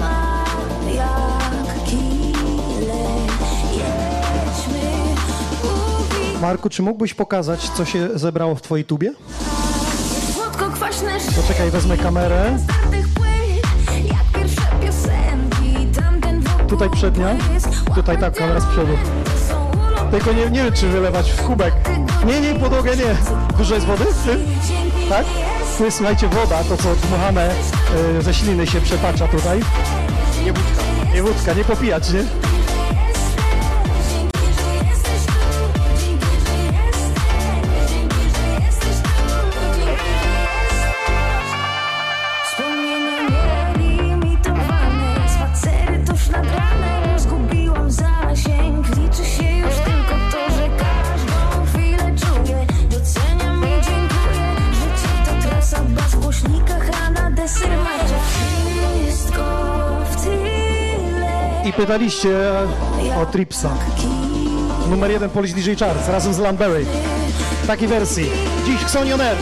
mam jak kile Jedźmy, Marku, czy mógłbyś pokazać, co się zebrało w twojej tubie? Słodko-kwaśne Poczekaj, wezmę kamerę. Tutaj przednia, tutaj tak, kamera z przodu. Tylko nie, nie wiem, czy wylewać w kubek. Nie, nie, podłogę nie. Dużo jest wody? Tak? Tu jest, słuchajcie, woda, to co dmuchane ze śliny się przetacza tutaj. Nie wódka. Nie wódka, nie popijać, nie? Pytaliście o Tripsa. Numer jeden Polish DJ Charts razem z Landberry. W takiej wersji. Dziś Xonion Air.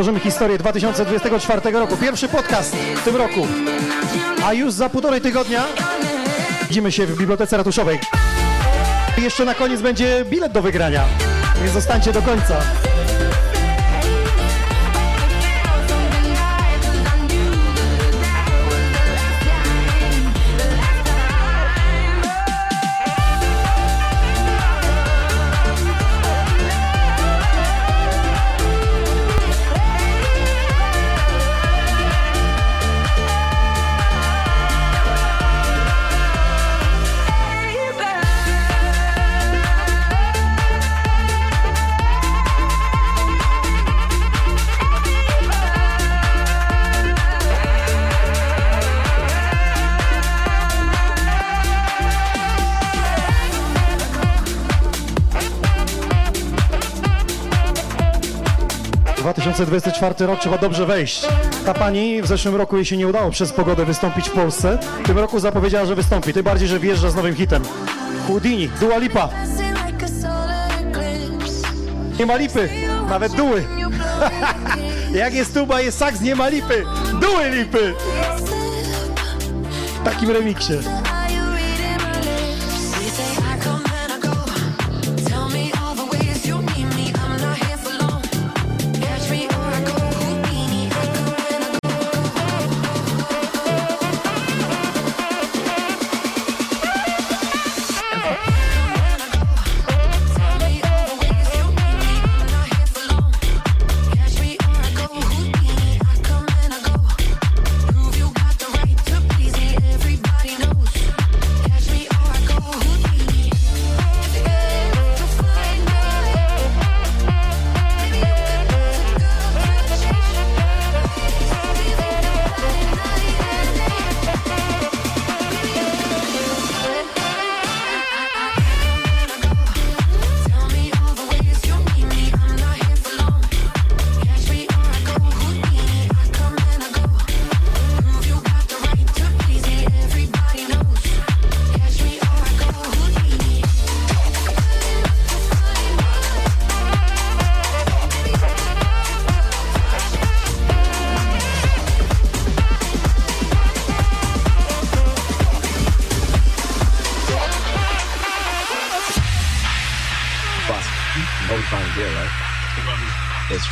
Tworzymy historię 2024 roku. Pierwszy podcast w tym roku. A już za półtorej tygodnia widzimy się w Bibliotece Ratuszowej. Jeszcze na koniec będzie bilet do wygrania. Więc zostańcie do końca. 2024 rok trzeba dobrze wejść. Ta pani w zeszłym roku jej się nie udało przez pogodę wystąpić w Polsce. W tym roku zapowiedziała, że wystąpi. Tym bardziej, że wjeżdża z nowym hitem. Houdini, Dua Lipa. Nie ma lipy, nawet duły. (laughs) Jak jest tuba, jest saks, nie ma lipy. Duły lipy. W takim remiksie.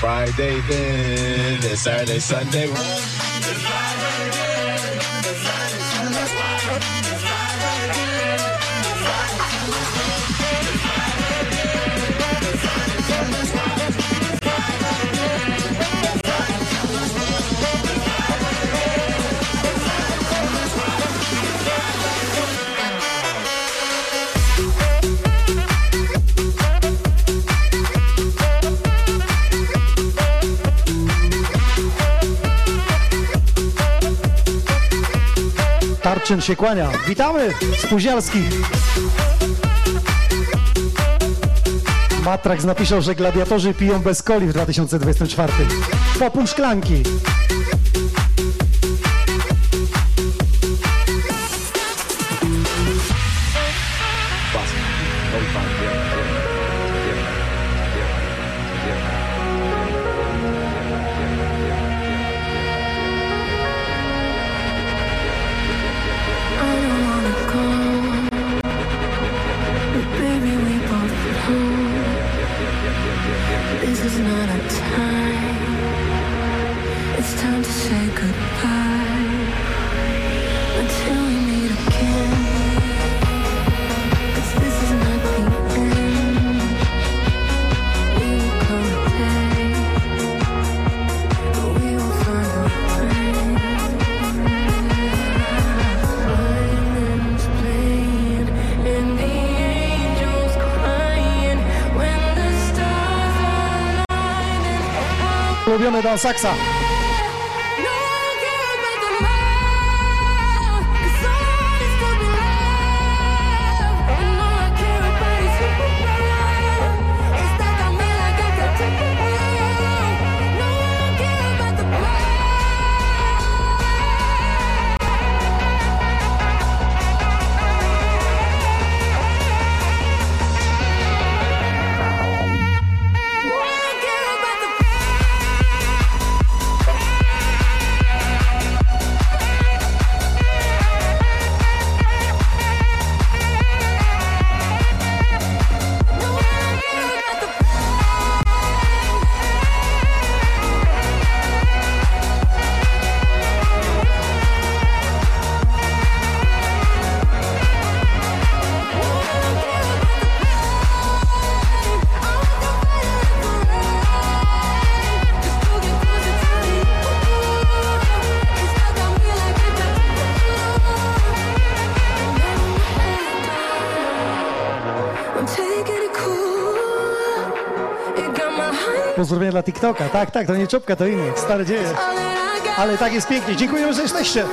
Friday then, it's Saturday, Sunday. Tarczyn się kłania. Witamy spóźnialskich. Matrax napisał, że gladiatorzy piją bez coli w 2024. Po pół szklanki. Align. Ulubiony Dan Saksa. Thank Pozdrowienia dla TikToka. Tak, tak, to nie czopka, to inny. Stare dzieje. Ale tak jest pięknie. Dziękuję, że jesteście.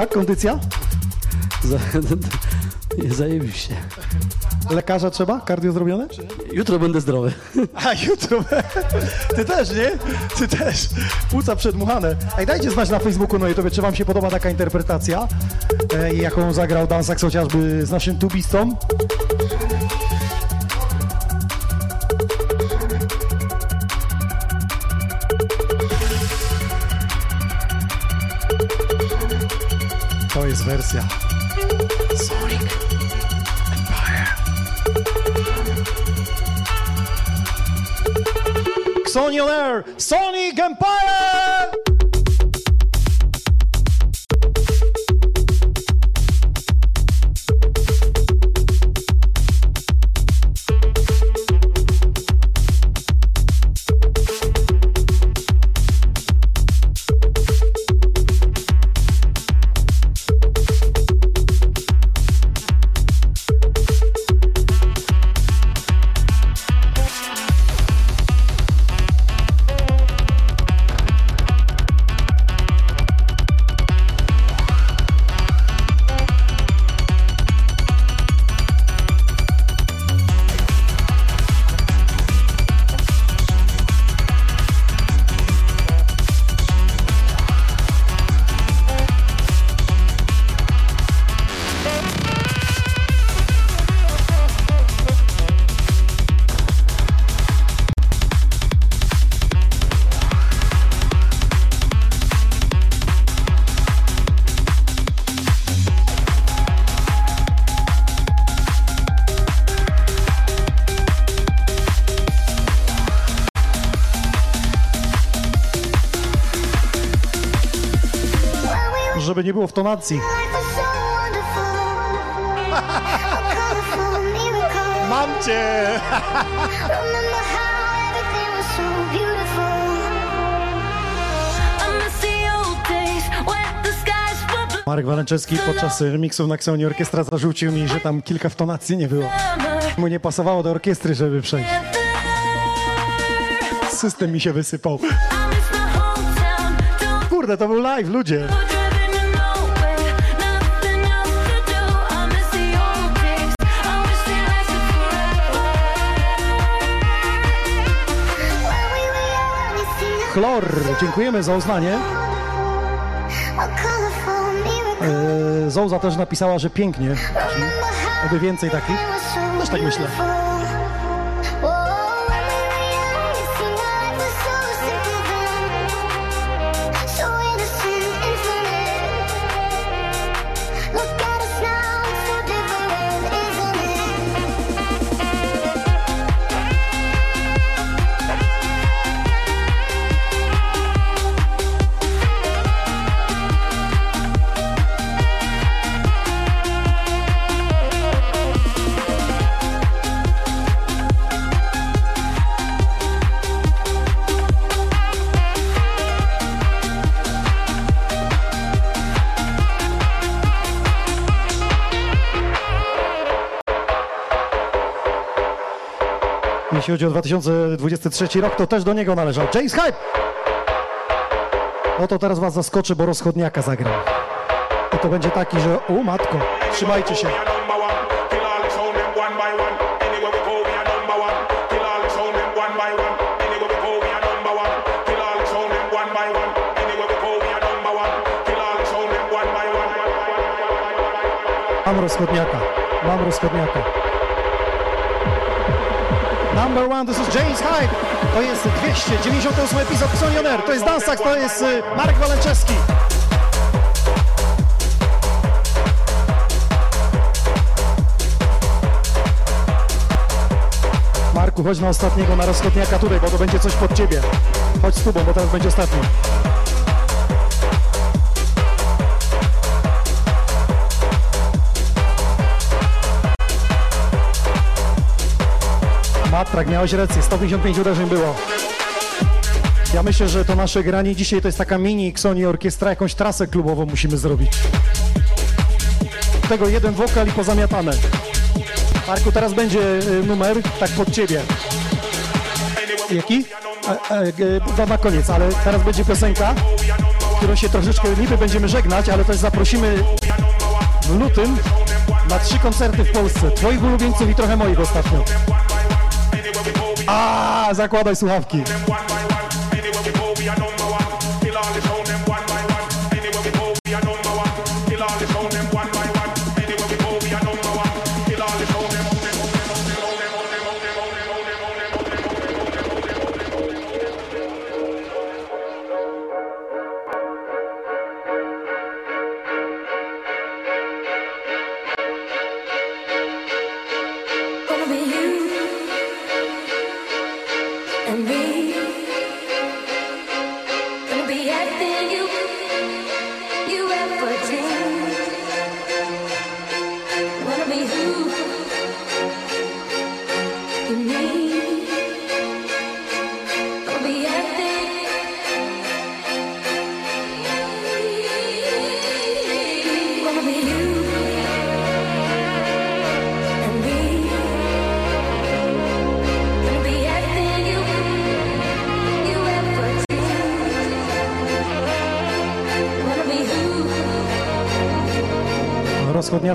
Jak kondycja? (laughs) Zajebiście. Lekarza trzeba? Kardio zrobione? Jutro będę zdrowy. A jutro. Ty też, nie? Ty też. Płuca przedmuchane. Ej, dajcie znać na Facebooku, no i to czy wam się podoba taka interpretacja, e, jaką zagrał Dansax chociażby z naszym tubistą. Sony Sonic Sony Xonio Empire. Nie było w tonacji. Mam cię! Marek Walęczewski podczas remiksów na Xoni Orkiestra zarzucił mi, że tam kilka w tonacji nie było. Mu nie pasowało do orkiestry, żeby przejść. System mi się wysypał. Kurde, to był live, ludzie. Dziękujemy za uznanie. E, Zouza też napisała, że pięknie. Oby więcej takich. Też tak myślę. Jeśli chodzi o 2023 rok, to też do niego należał. James Hype! No to teraz was zaskoczę, bo rozchodniaka zagram. I to będzie taki, że o matko, trzymajcie się. Mam rozchodniaka, mam rozchodniaka. Number one, this is James Hype. To jest 298 epizod Sony On Air. To jest Dansak, to jest y, Marek Walenczewski. Marku, chodź na ostatniego, na rozchodniaka tutaj, bo to będzie coś pod ciebie. Chodź z tubą, bo teraz będzie ostatni. Matrak, miałeś rację, 155 uderzeń było. Ja myślę, że to nasze granie dzisiaj to jest taka mini Sony Orkiestra, jakąś trasę klubową musimy zrobić. Tego jeden wokal i pozamiatane. Marku, teraz będzie y, numer, tak pod ciebie. Jaki? E, e, na koniec, ale teraz będzie piosenka, którą się troszeczkę niby będziemy żegnać, ale też zaprosimy w lutym na trzy koncerty w Polsce. Twoich ulubieńców i trochę moich ostatnio. A, zakładaj słuchawki.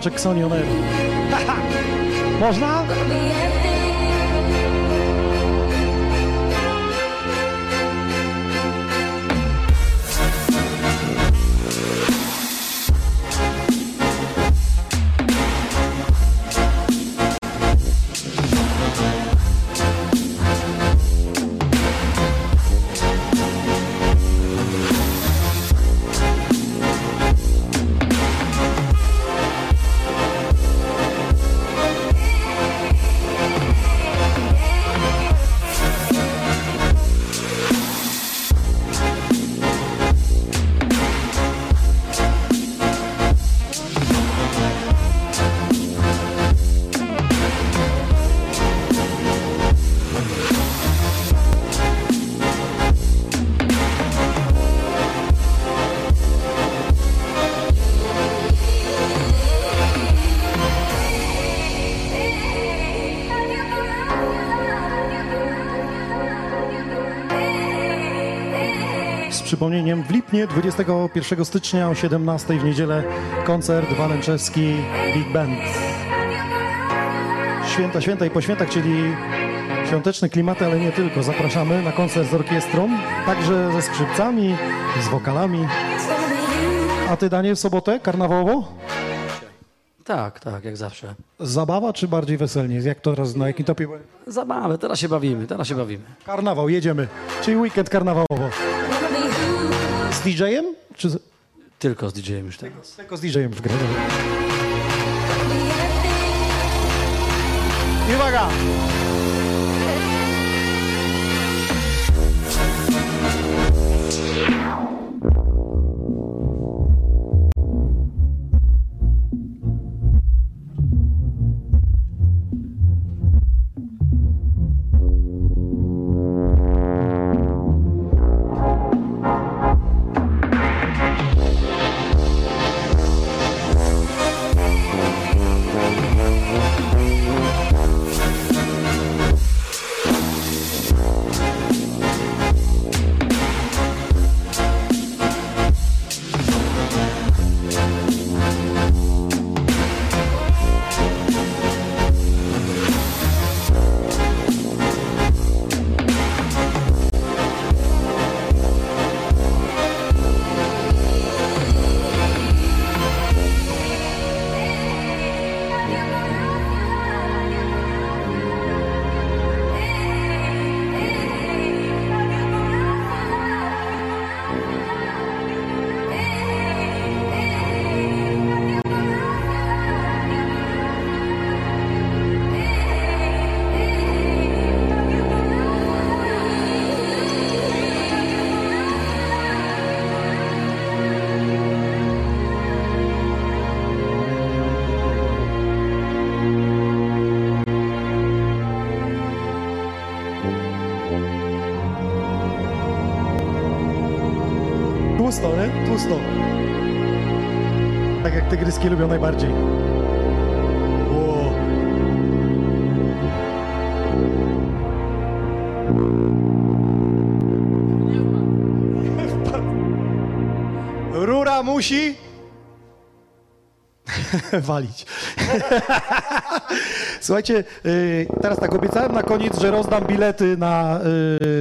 Who Rozchodniaczek Sony On Air. Haha. Można? Przypomnieniem w Lipnie 21 stycznia o 17 w niedzielę koncert Walenczewski Big Band. Święta, święta i po świętach, czyli świąteczne klimaty, ale nie tylko. Zapraszamy na koncert z orkiestrą, także ze skrzypcami, z wokalami. A ty, Danie, w sobotę karnawałowo? Tak, tak, jak zawsze. Zabawa czy bardziej weselnie? Jak to teraz, na jakim topie? Zabawę, teraz się bawimy, teraz się bawimy. Karnawał, jedziemy. Czyli weekend karnawałowo. DJ-em? Czy. Tylko z DJ-em już teraz. Tylko z DJ-em w grę. I uwaga! Lubią najbardziej. Rura musi (laughs) walić. Słuchajcie, y, teraz tak obiecałem na koniec, że rozdam bilety na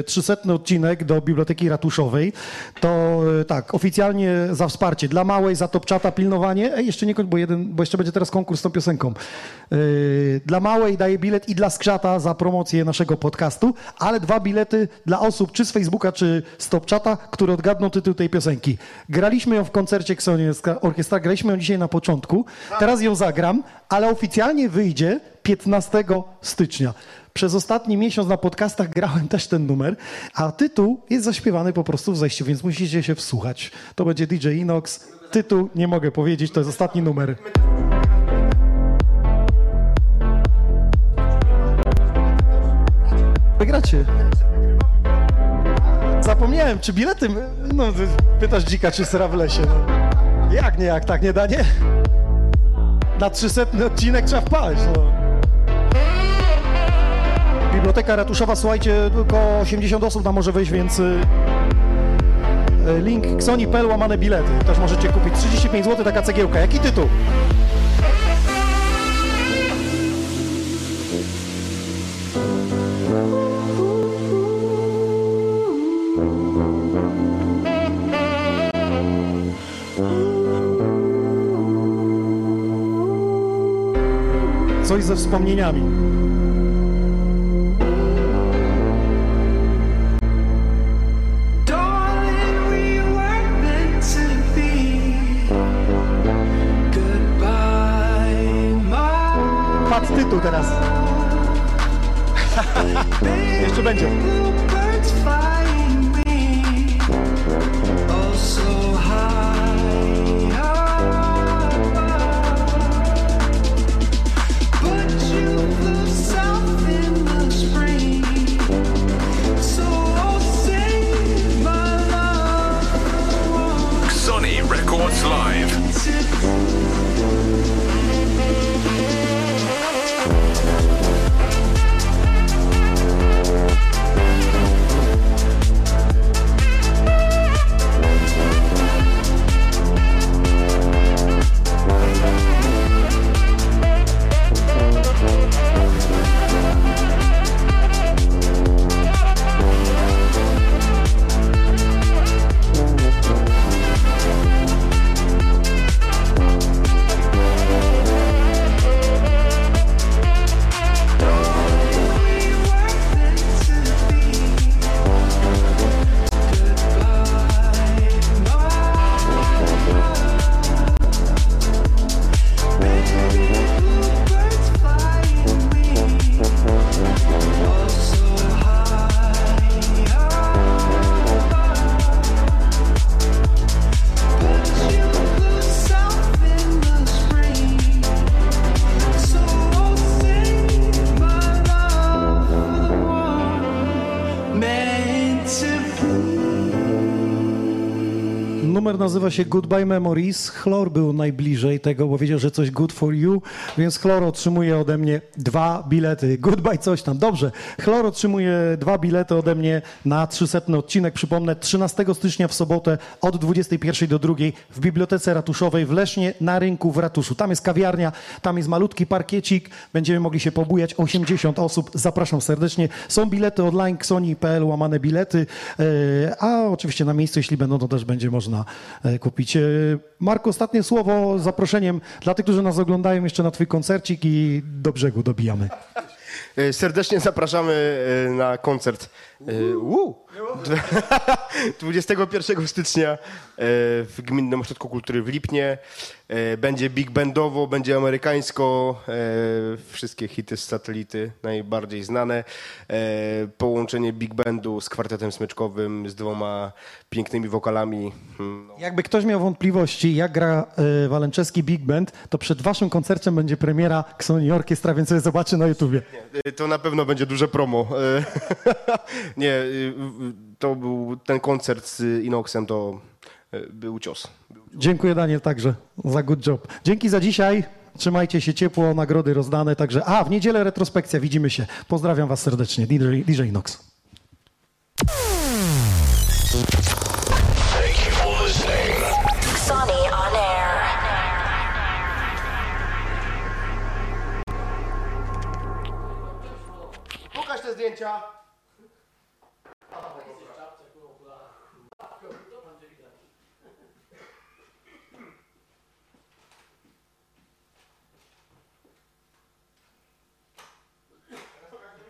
y, 300 odcinek do Biblioteki Ratuszowej. To y, tak, oficjalnie za wsparcie. Dla małej, za topczata pilnowanie. Ej, jeszcze nie kończ, bo, jeden, bo jeszcze będzie teraz konkurs z tą piosenką. Y, Dla małej daję bilet i dla skrzata za promocję naszego podcastu, ale dwa bilety dla osób czy z Facebooka, czy z topczata, które odgadną tytuł tej piosenki. Graliśmy ją w koncercie Ksonie Orkiestra, graliśmy ją dzisiaj na początku. Teraz ją zagram, ale oficjalnie wyjdzie 15 stycznia. Przez ostatni miesiąc na podcastach grałem też ten numer, a tytuł jest zaśpiewany po prostu w zejściu, więc musicie się wsłuchać. To będzie DJ Inox. Tytuł nie mogę powiedzieć, to jest ostatni numer. Wygracie. Zapomniałem, czy bilety... No, pytasz dzika, czy sera w lesie. No. Jak nie, jak tak, nie da, nie? Na 300 odcinek trzeba wpaść, no. Biblioteka Ratuszowa, słuchajcie, tylko 80 osób tam może wejść, więc y, y, link ksoni.pl łamane bilety. Też możecie kupić 35 zł, taka cegiełka. Jaki tytuł? Ze wspomnieniami. Numer nazywa się Goodbye Memories. Chlor był najbliżej tego, bo wiedział, że coś good for you, więc Chlor otrzymuje ode mnie dwa bilety. Goodbye coś tam. Dobrze. Chlor otrzymuje dwa bilety ode mnie na 300 odcinek. Przypomnę, 13 stycznia w sobotę od 21 do 2 w Bibliotece Ratuszowej w Lesznie na rynku w Ratuszu. Tam jest kawiarnia, tam jest malutki parkiecik. Będziemy mogli się pobujać. 80 osób. Zapraszam serdecznie. Są bilety online ksoni.pl łamane bilety, e, a oczywiście na miejscu, jeśli będą, to też będzie można kupić. E, Marku, ostatnie słowo z zaproszeniem dla tych, którzy nas oglądają jeszcze na twój koncercik i do brzegu dobijamy. E, Serdecznie zapraszamy e, na koncert (laughs) 21 stycznia e, w Gminnym Ośrodku Kultury w Lipnie. E, Będzie big bandowo, będzie amerykańsko, e, wszystkie hity z satelity najbardziej znane. Połączenie big bandu z kwartetem smyczkowym, z dwoma pięknymi wokalami. Hmm, no. Jakby ktoś miał wątpliwości, jak gra Walenczewski Big Band, to przed waszym koncertem będzie premiera Ksoni Orkiestra, więc sobie zobaczy na YouTubie. to na pewno będzie duże promo. (laughs) Nie, to był ten koncert z Inoxem, to y, był cios. Dziękuję Daniel także za good job. Dzięki za dzisiaj. Trzymajcie się ciepło, nagrody rozdane. Także, a w niedzielę retrospekcja, widzimy się. Pozdrawiam Was serdecznie. DJ, DJ Nox. Thank you for listening. Sonny on air. Pokaż te zdjęcia.